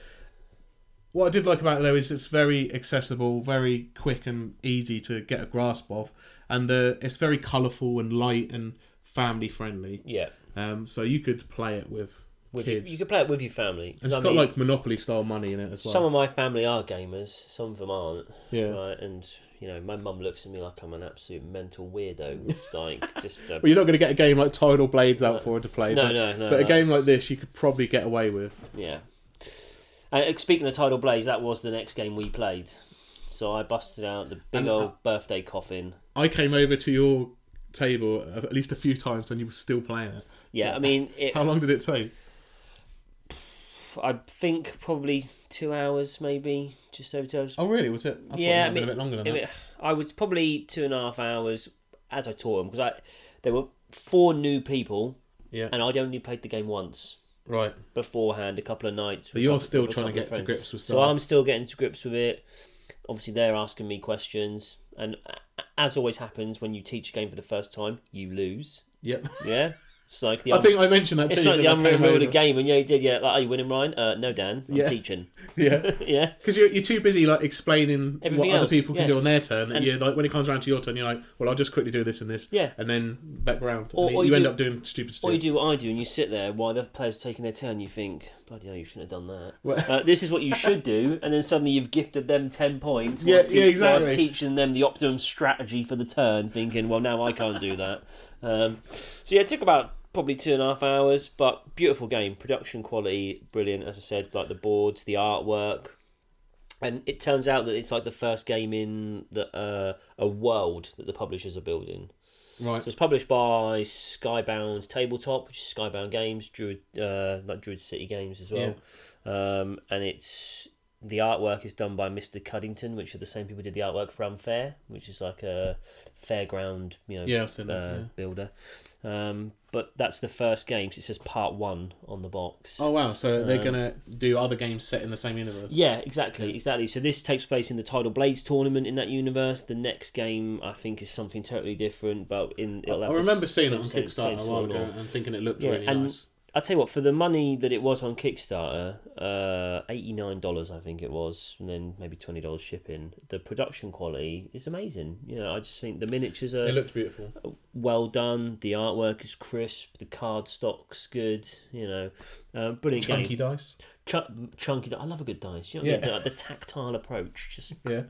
What I did like about it though is it's very accessible, very quick and easy to get a grasp of, and the it's very colourful and light and family friendly. yeah. Um, so you could play it with, With you, kids. you could play it with your family. 'Cause it's I got mean, like Monopoly style money in it as well. some of my family are gamers, some of them aren't. yeah. Right, and you know, my mum looks at me like I'm an absolute mental weirdo. like, just uh, Well, you're not going to get a game like Tidal Blades out for her to play. no, but, no, no. but a game like this, you could probably get away with. Yeah. Uh, speaking of Tidal Blades, that was the next game we played. So I busted out the big And, uh, old birthday coffin. I came over to your table at least a few times, and you were still playing it. Yeah, I mean, it, How long did it take? I think probably two hours, maybe just over two hours. Oh, really? Was it? I thought yeah, it I might have mean, been a bit longer than I, that. I was probably two and a half hours as I taught them because I there were four new people Yeah. and I'd only played the game once Right. beforehand, a couple of nights. But with a you're couple- still with a trying to couple of get to friends. grips with So. I'm still getting to grips with it. Obviously, they're asking me questions, and a- as always happens when you teach a game for the first time, you lose. Yep. Yeah, it's like the I un- think I mentioned that. it's like the came rule of the game. And yeah, you did. Yeah, like, are you winning, Ryan? Uh, no, Dan. I'm Yeah. teaching. Yeah. yeah, Because you're, you're too busy like explaining Everything what other else, people can yeah. do on their turn, and, And- you're like when it comes around to your turn, you're like, well, I'll just quickly do this and this, yeah. and then background. Or- and or you, you end do- up doing stupid stuff. Or you do what I do, and you sit there while the other players are taking their turn. You think, bloody hell, you shouldn't have done that. Well- Uh, this is what you should do, and then suddenly you've gifted them ten points. Yeah, whilst yeah, exactly. whilst teaching them the optimum strategy for the turn, thinking, well, now I can't do that. Um, so yeah, it took about probably two and a half hours, but beautiful game, production quality, brilliant. As I said, like the boards, the artwork. And it turns out that it's like the first game in the, uh, a world that the publishers are building. Right. So it's published by Skybound Tabletop, which is Skybound Games, Druid, uh, like Druid City Games as well. Um, and it's the artwork is done by Mr. Cuddington, which are the same people who did the artwork for Unfair, which is like a fairground, you know, Yeah, I've that. uh, yeah. builder. Um, but that's the first game. So it says Part One on the box. Oh wow! So they're Um, gonna do other games set in the same universe. Yeah, exactly, exactly. So this takes place in the Tidal Blades tournament in that universe. The next game, I think, is something totally different, but in. I it'll have I remember seeing it on Kickstarter a while ago and thinking it looked Yeah, really and nice. I'll tell you what, for the money that it was on Kickstarter, uh, eighty nine dollars I think it was, and then maybe twenty dollars shipping. The production quality is amazing. You know, I just think the miniatures are It looked beautiful. well done. The artwork is crisp. The card stock's good. You know, uh, brilliant Chunky game. dice. Ch- chunky. Dice. I love a good dice. You know what I Yeah. mean? the, the tactile approach. Just Yeah.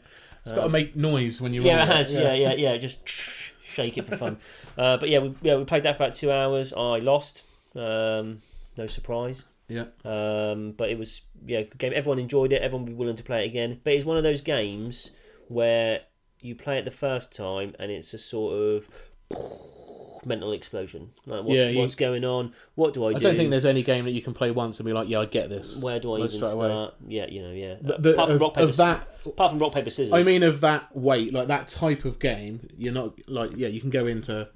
It's got to make noise when you yeah, it has. Yeah, yeah, yeah. Just shake it for fun. uh, but yeah, we, yeah, we played that for about two hours. I lost. Um, no surprise. Yeah. Um, but it was yeah, good game. Everyone enjoyed it. Everyone would be willing to play it again. But it's one of those games where you play it the first time and it's a sort of mental explosion. Like what's, Yeah, you- what's going on? What do I, I do? don't think there's any game that you can play once and be like, yeah, I get this. Where do I even straight away. start? Yeah, you know, yeah. The- apart from of, rock paper, of that, apart from rock paper scissors. I mean, of that weight, like that type of game, you're not like, yeah, you can go into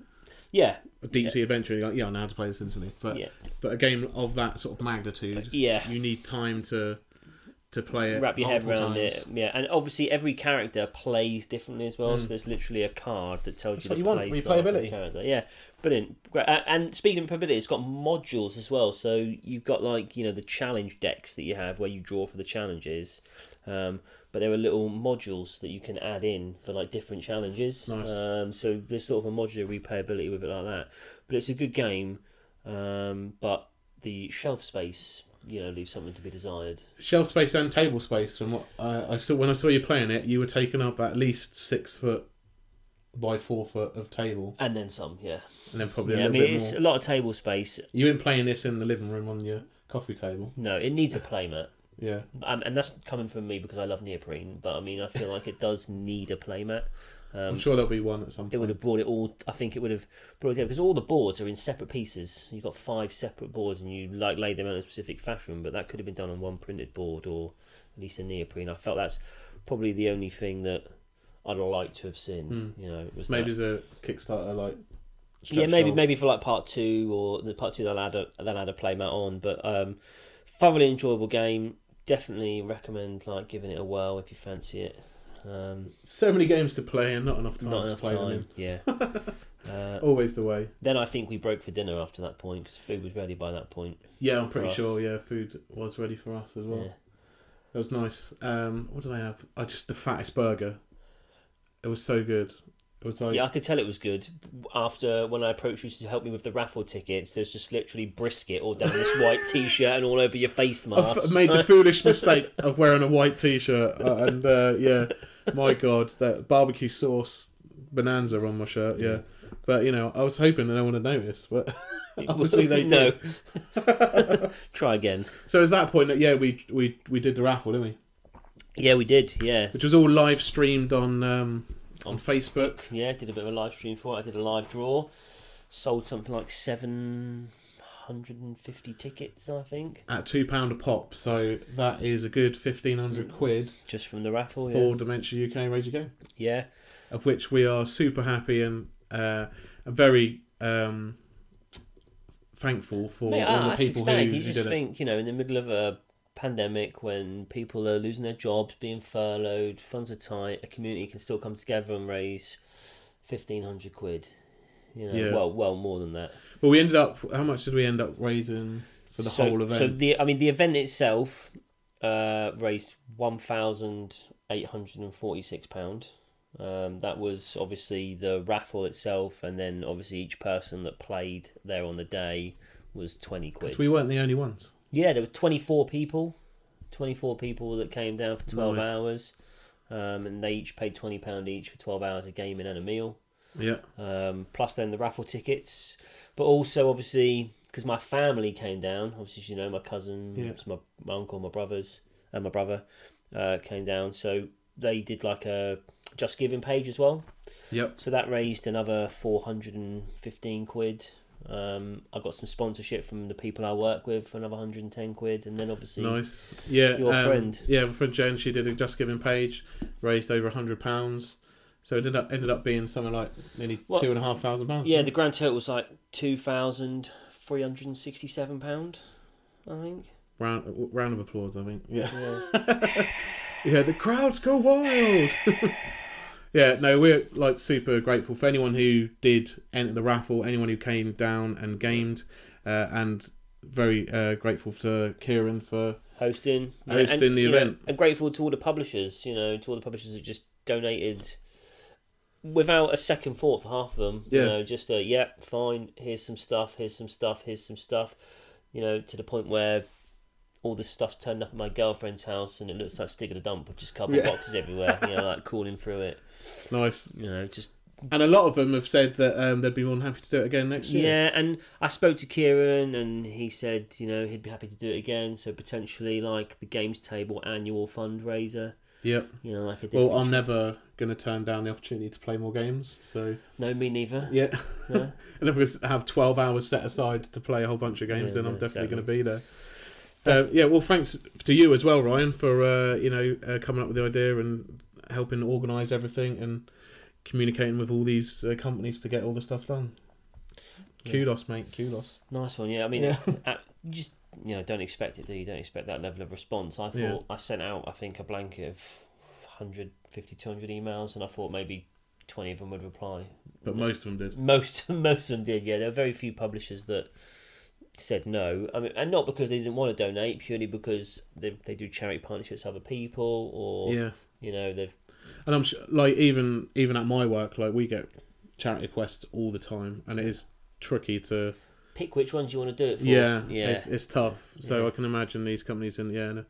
yeah, a deep sea adventure. You're like, yeah, I know how to play this instantly. But Yeah. but a game of that sort of magnitude, yeah. you need time to to play it. wrap your head around times. it. Yeah, and obviously every character plays differently as well. So there's literally a card that tells Mm. That's you what the you want play when you the playability. character. Yeah, brilliant. Great. Uh, and speaking of playability, it's got modules as well. So you've got like you know the challenge decks that you have where you draw for the challenges. Um, but there are little modules that you can add in for like different challenges. Nice. Um, so there's sort of a modular replayability with it like that. But it's a good game. Um, but the shelf space, you know, leaves something to be desired. Shelf space and table space. From what I, I saw when I saw you playing it, you were taking up at least six foot by four foot of table, And then some, yeah. and then probably a Yeah, I mean, bit it's more. a lot of table space. You weren't playing this in the living room on your coffee table. No, it needs a playmat. Yeah. Um, and that's coming from me because I love neoprene. But I mean, I feel like it does need a playmat. I'm Um, sure there'll be one at some point. it would have brought it all. I think it would have brought it together because all the boards are in separate pieces. You've got five separate boards, and you like lay them out in a specific fashion. But that could have been done on one printed board or at least a neoprene. I felt that's probably the only thing that I'd like to have seen. You know, was that. Maybe there's a Kickstarter like. yeah, maybe maybe for like part two or the part two they'll add a they'll add a playmat on. But um, thoroughly enjoyable game. Definitely recommend like giving it a whirl if you fancy it. Um, So many games to play and not enough time not to enough play them time. Yeah. uh. Always the way. then I think we broke for dinner after that point because food was ready by that point. Yeah, I'm pretty us. sure. Yeah, food was ready for us as well. Yeah. It was nice. Um, what did I have? I just the fattest burger. It was so good. Like Yeah, I could tell it was good after when I approached you to help me with the raffle tickets. There's just literally brisket all down this white t-shirt and all over your face mask. I've made the foolish mistake of wearing a white t-shirt uh, and uh, yeah, my god, that barbecue sauce bonanza on my shirt. Yeah, but you know, I was hoping no one would notice, but obviously they no. did. Try again. So it's that point that yeah, we we we did the raffle, didn't we? Yeah, we did. Yeah, Which was all live streamed on um, on Facebook. yeah. Did a bit of a live stream for it. I did a live draw. Sold something like seven hundred and fifty tickets, I think, At two pound a pop, so that is a good fifteen hundred quid just from the raffle. Yeah. for Dementia UK Ready to Go. yeah. of which we are super happy and uh, very um, thankful for Mate, all I, the people who, who you did just it. think, you know, in the middle of a pandemic when people are losing their jobs, being furloughed, funds are tight, a community can still come together and raise fifteen hundred quid. You know, Yeah. well, well more than that. Well, we ended up. How much did we end up raising for the so, whole event? So the, I mean, the event itself uh, raised one thousand eight hundred and forty-six pound. Um, that was obviously the raffle itself, and then obviously each person that played there on the day was twenty quid. We weren't the only ones. Yeah, there were 24 people. 24 people that came down for 12 Nice. hours. Um, and they each paid £20 each for 12 hours of gaming and a meal. Yeah, Um, plus then the raffle tickets. But also, obviously, because my family came down, obviously, as you know, my cousin, Yeah. my, my uncle, my brothers, and my brother uh, came down. So they did like a Just Giving page as well. yep. So that raised another 415 quid. Um, I got some sponsorship from the people I work with for another 110 quid, and then obviously Nice. Yeah, Your um, friend. Yeah, my friend Jen. She did a Just Giving page, raised over a hundred pounds. So it ended up ended up being something like nearly What? two and a half thousand pounds. yeah, the grand total was like 2,367 pound, I think. round round of applause. I think. Yeah. Yeah. Yeah, the crowds go wild. yeah, no, we're like super grateful for anyone who did enter the raffle, anyone who came down and gamed, uh, and very uh, grateful to Kieran for hosting, Hosting and, the you know, event. and grateful to all the publishers. You know, to all the publishers that just donated without a second thought for half of them. Yeah. You know, just uh, yeah, fine. Here's some stuff. Here's some stuff. Here's some stuff. You know, to the point where all this stuff's turned up at my girlfriend's house and it looks like stick of a dump with just cardboard Yeah. boxes everywhere. You know, like crawling through it. Nice. You know, just And a lot of them have said that um, they'd be more than happy to do it again next year. Yeah, and I spoke to Kieran, and he said, you know, he'd be happy to do it again. So potentially, like the games table annual fundraiser. Yep. You know, like a Well, I'm never going to turn down the opportunity to play more games. So no, me neither. yeah, No? and if we have 12 hours set aside to play a whole bunch of games, Yeah, then I'm definitely exactly. going to be there. Uh, yeah, well, thanks to you as well, Ryan, for uh, you know uh, coming up with the idea and helping organise everything and communicating with all these uh, companies to get all the stuff done. Yeah. Kudos, mate. Kudos. Nice one. Yeah, I mean, Yeah. uh, you just you know, don't expect it. Do you? Don't expect that level of response. I thought Yeah. I sent out, I think, a blanket of 150, 200 emails, and I thought maybe 20 of them would reply. But most of them did. Most most of them did. Yeah, there were very few publishers that said no. I mean, and not because they didn't want to donate, purely because they they do charity partnerships with other people, or Yeah. You know they've And I'm sure, like even even at my work, like we get charity quests all the time, and it is tricky to pick which ones you want to do it for. yeah, yeah, It's, it's tough. So Yeah. I can imagine these companies in yeah in a,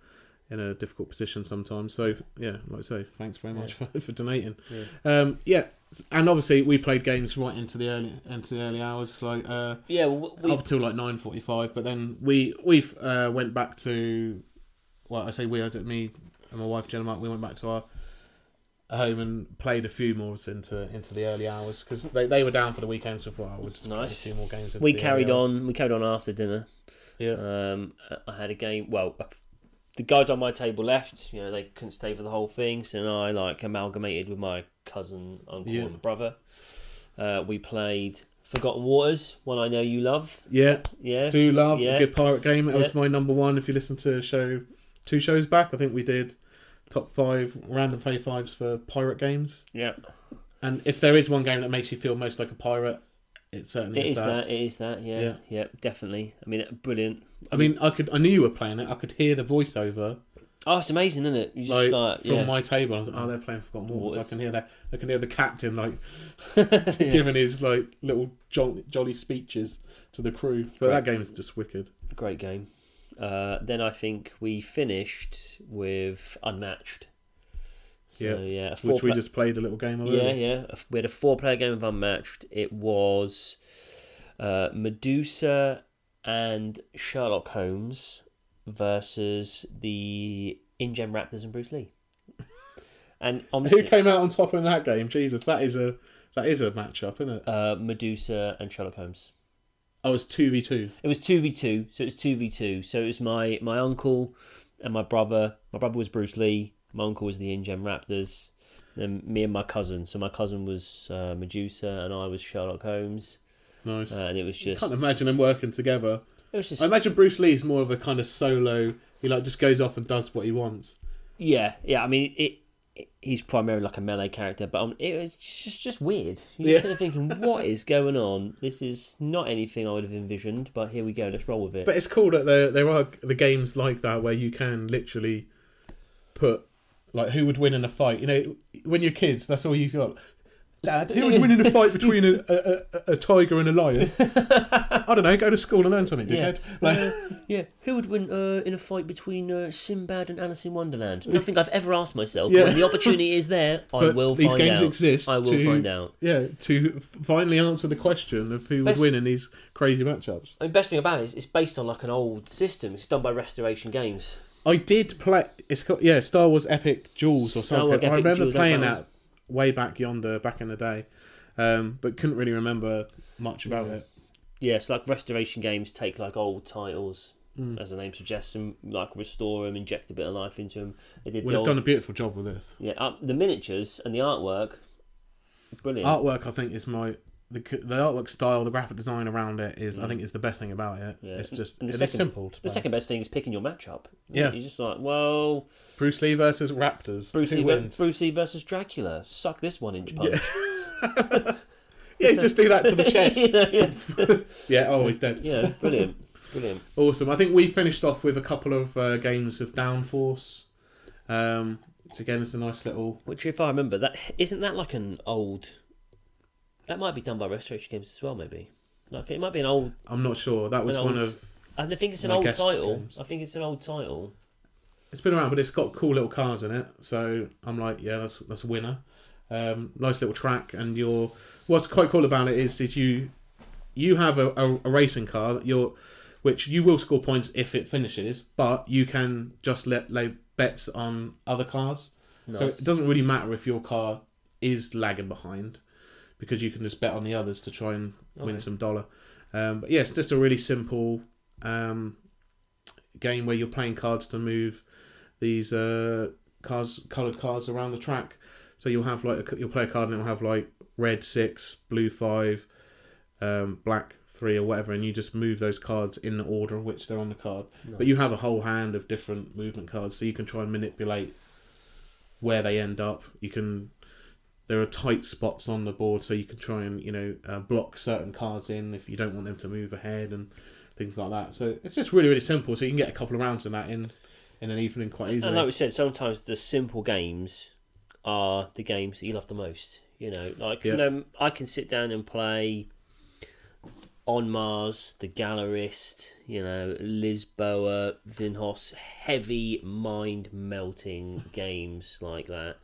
in a difficult position sometimes. So yeah, like I say, thanks very much for, for donating. Yeah. Um, yeah, and obviously we played games right into the early into the early hours, like uh, yeah. Well, we, up till like nine forty five. But then we we've uh, went back to well, I say we, I did me and my wife Jenna Mark. We went back to our home and played a few more into into the early hours because they, they were down for the weekends before I would just play a few more games. Into we the carried early hours. on. We carried on after dinner. Yeah, Um, I had a game. Well, the guys on my table left. You know, they couldn't stay for the whole thing, so I like amalgamated with my cousin, uncle, Yeah. and brother. Uh, we played Forgotten Waters, one I know you love. yeah. Yeah, Do love Yeah. a good pirate game. That was my number one. If you listen to a show, two shows back, I think we did top five random play fives for pirate games. yeah. And if there is one game that makes you feel most like a pirate, it certainly It is is that. that. It is that. Yeah, Yeah. yeah, definitely. I mean, brilliant. I mean, I could. I knew you were playing it. I could hear the voiceover Oh, it's amazing, isn't it? You just like, like, from yeah. my table. I was like, oh, they're playing Forgotten Waters. I can hear that. I can hear the captain like Yeah. giving his like little jolly, jolly speeches to the crew. But Great. that game is just wicked. Great game. Uh, then I think we finished with Unmatched. So, Yeah. yeah, Which we pla- just played a little game of. Yeah, earlier. yeah. We had a four-player game of Unmatched. It was uh, Medusa and Sherlock Holmes versus the InGen Raptors and Bruce Lee. And Who came out on top in that game? Jesus, that is a that is a matchup, isn't it? uh, Medusa and Sherlock Holmes. Oh, it's two v two. It was two v two, so it was two v two. So it was my my uncle and my brother. My brother was Bruce Lee. My uncle was the InGen Raptors. Then me and my cousin. So my cousin was uh, Medusa, and I was Sherlock Holmes. Nice. Uh, and it was just I Can't imagine them working together. it was just I imagine Bruce Lee's more of a kind of solo. He like just goes off and does what he wants. yeah yeah. I mean it. He's primarily like a melee character, but um, it was just just weird. You're Yeah. sort of thinking, what is going on? This is not anything I would have envisioned, but here we go. Let's roll with it. But it's cool that there there are the games like that where you can literally put like who would win in a fight. You know, when you're kids, that's all you got. Dad, who would win in a fight between a, a, a, a tiger and a lion? I don't know. Go to school and learn something, Yeah. dickhead. Like, Uh, yeah, who would win uh, in a fight between uh, Sinbad and Alice in Wonderland? Nothing I've ever asked myself. Yeah. When the opportunity is there, I But will these find games out. exist I will to- find out. yeah, to finally answer the question of who would win in these crazy matchups. I mean, best thing about it is it's based on like an old system. It's done by Restoration Games. I did play. It's called yeah, Star Wars Epic Duels or Star something. Wars I remember Duels, playing that way back yonder, back in the day, um, but couldn't really remember much about Yeah. it. Yeah, it's like Restoration Games take like old titles, Mm. as the name suggests, and like restore them, inject a bit of life into them. They did Well, the they've old, done a beautiful job with this yeah, uh, the miniatures and the artwork. Brilliant. artwork. I think is my the the artwork style, the graphic design around it is. I Mm. think is the best thing about it. Yeah. It's just And the it is second- simple to the play. second best thing is picking your matchup. Yeah. you're just like, well, Bruce Lee versus Raptors. Bruce Who Lee, wins? Bruce Lee versus Dracula. Suck this one inch punch. yeah, just do that to the chest. You know, yeah. yeah. Oh, he's dead. Yeah, brilliant. Brilliant. Awesome. I think we finished off with a couple of uh, games of Downforce. Um, which again is a nice little. Which, if I remember, that isn't that like an old. That might be done by Restoration Games as well, maybe. Like it might be an old. I'm not sure. That was An one old- of. I think it's an old title. games. I think it's an old title. It's been around, but it's got cool little cars in it. So I'm like, yeah, that's that's a winner. Um, nice little track, and you're. What's quite cool about it is, is you, you have a, a, a racing car that you're, which you will score points if it finishes, but you can just let lay bets on other cars. So it doesn't really matter if your car is lagging behind, because you can just bet on the others to try and win some dollar. Um, but yeah, it's just a really simple um, game where you're playing cards to move these uh, cars, coloured cars around the track. So you'll have like a, you'll play a card and it'll have like red six, blue five, um, black three, or whatever, and you just move those cards in the order in which they're on the card. But you have a whole hand of different movement cards, so you can try and manipulate where they end up. You can there are tight spots on the board, so you can try and you know uh, block certain cards in if you don't want them to move ahead and things like that. So it's just really really simple. So you can get a couple of rounds in that in in an evening quite easily. And like we said, sometimes the simple games are the games that you love the most. You know, like Yeah. you know, I can sit down and play on Mars, the Gallerist, you know, Lisboa, Vinhos, heavy mind melting games like that,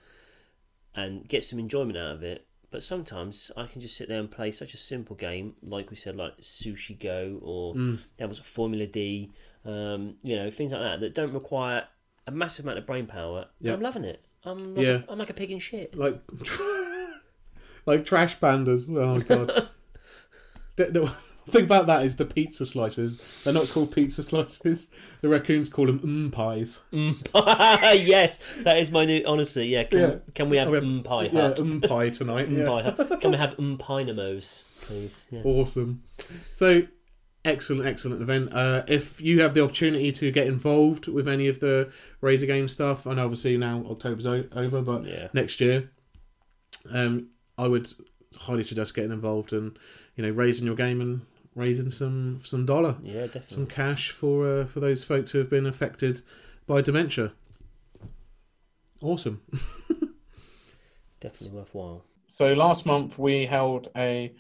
and get some enjoyment out of it. But sometimes I can just sit there and play such a simple game, like we said, like Sushi Go or Mm. there was Formula D, um, you know, things like that that don't require a massive amount of brain power. Yeah. I'm loving it. I'm like, Yeah. I'm like a pig in shit. like like trash pandas. Oh god. thing about that is the pizza slices. They're not called pizza slices. The raccoons call them mm pies. yes, that is my new. Honestly, yeah. Can, Yeah. can we have we have- um pie Yeah, hut? mm pie tonight. Mm yeah. pie hut. Can we have um pinamos, please? Yeah. Awesome. So excellent, excellent event. Uh, if you have the opportunity to get involved with any of the Raise your Game stuff, and obviously now October's o- over, but Yeah. next year, um, I would highly suggest getting involved and you know raising your game and raising some some dollar, Yeah, definitely. some cash for uh, for those folks who have been affected by dementia. Awesome. Definitely worthwhile. So last month we held a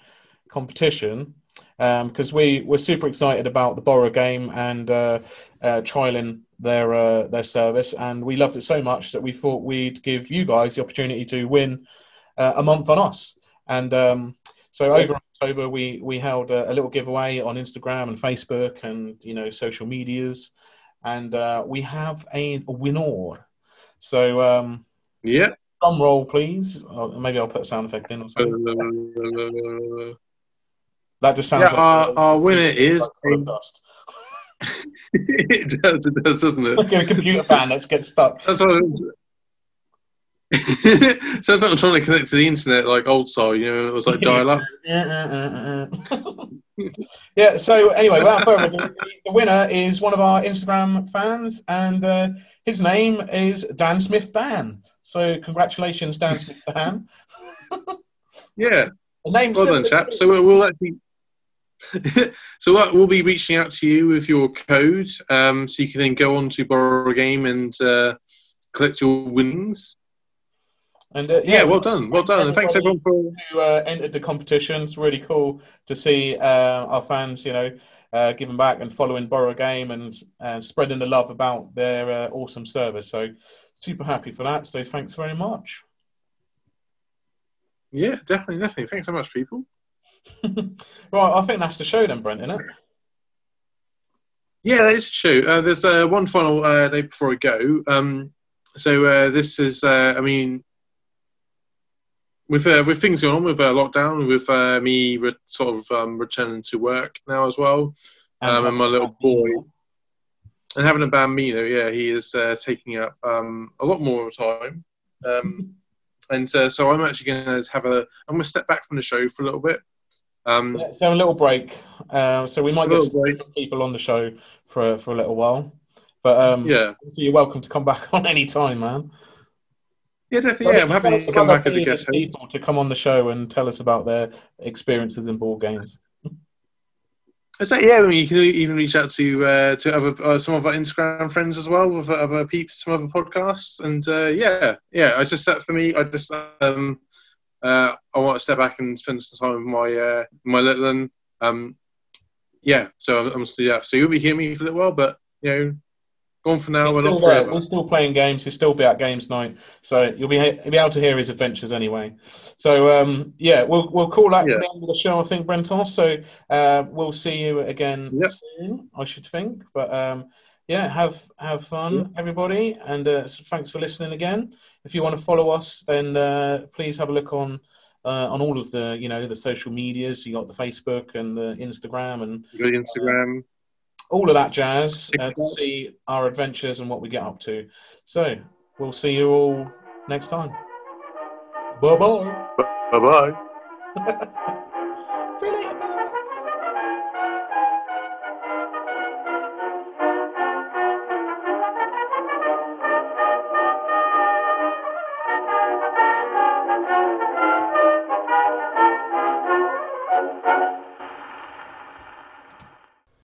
competition because we were super excited about the Borrow game and uh, uh, trialing their uh, their service, and we loved it so much that we thought we'd give you guys the opportunity to win uh, a month on us. And um, so over October we we held a, a little giveaway on Instagram and Facebook and you know social medias, and uh, we have a, winner. So um, Yeah. drum roll, please. Oh, maybe I'll put a sound effect in or Uh, something. That just sounds yeah, like our, our winner is. dust. it does, it does, doesn't it? Like a computer fan let's get stuck. Sounds like, sounds like I'm trying to connect to the internet like old style, you know, it was like dial up. yeah. So anyway, without further ado, the- winner is one of our Instagram fans, and uh, his name is Dan Smith Dan. So congratulations, Dan Smith Dan. Yeah, The name well done, chap. So we'll, we'll actually. so we'll, we'll be reaching out to you with your code, um, so you can then go on to borrow a game and uh, collect your winnings. And uh, Yeah, well done, well done, and thanks everyone for. who uh, entered the competition. It's really cool to see uh, our fans, you know, uh, giving back and following Borrow Game and uh, spreading the love about their uh, awesome service. So super happy for that. So thanks very much. Yeah, definitely, definitely. Thanks so much, people. right, I think that's the show then, Brent, isn't it? Yeah, that is true. Uh, there's uh, one final uh, note before I go. Um, so uh, this is, uh, I mean, with uh, with things going on with uh, lockdown, with uh, me re- sort of um, returning to work now as well, um, and my little boy, and having a bambino, yeah, he is uh, taking up um, a lot more of time. Um, and uh, so I'm actually going to have a, I'm going to step back from the show for a little bit. Um, Yeah, so a little break. Uh, so we might get some break. different people on the show for for a little while. But um, yeah, so you're welcome to come back on any time, man. Yeah, definitely. Yeah, I'm happy to come back as a guest people to come on the show and tell us about their experiences in board games. Is that, yeah, I mean, you can even reach out to uh, to other uh, some of our Instagram friends as well, with other peeps, some other podcasts, and uh, yeah, yeah. I just that for me, I just um, uh, I want to step back and spend some time with my uh, my little one. Um, yeah, so I'm, I'm still yeah. So you'll be hearing me for a little while, but you know, gone for now. He's We're still there. We're still playing games. He'll still be at games night, so you'll be you'll be able to hear his adventures anyway. So um, yeah, we'll we'll call that Yeah. the end of the show, I think, Brentos. So uh, we'll see you again Yep. soon, I should think. But um, yeah, have have fun, everybody, and uh, thanks for listening again. If you want to follow us, then uh, please have a look on. Uh, on all of the, you know, the social medias, you got the Facebook and the Instagram and to Instagram. All of that jazz uh, to see our adventures and what we get up to. So we'll see you all next time. Bye bye. Bye bye.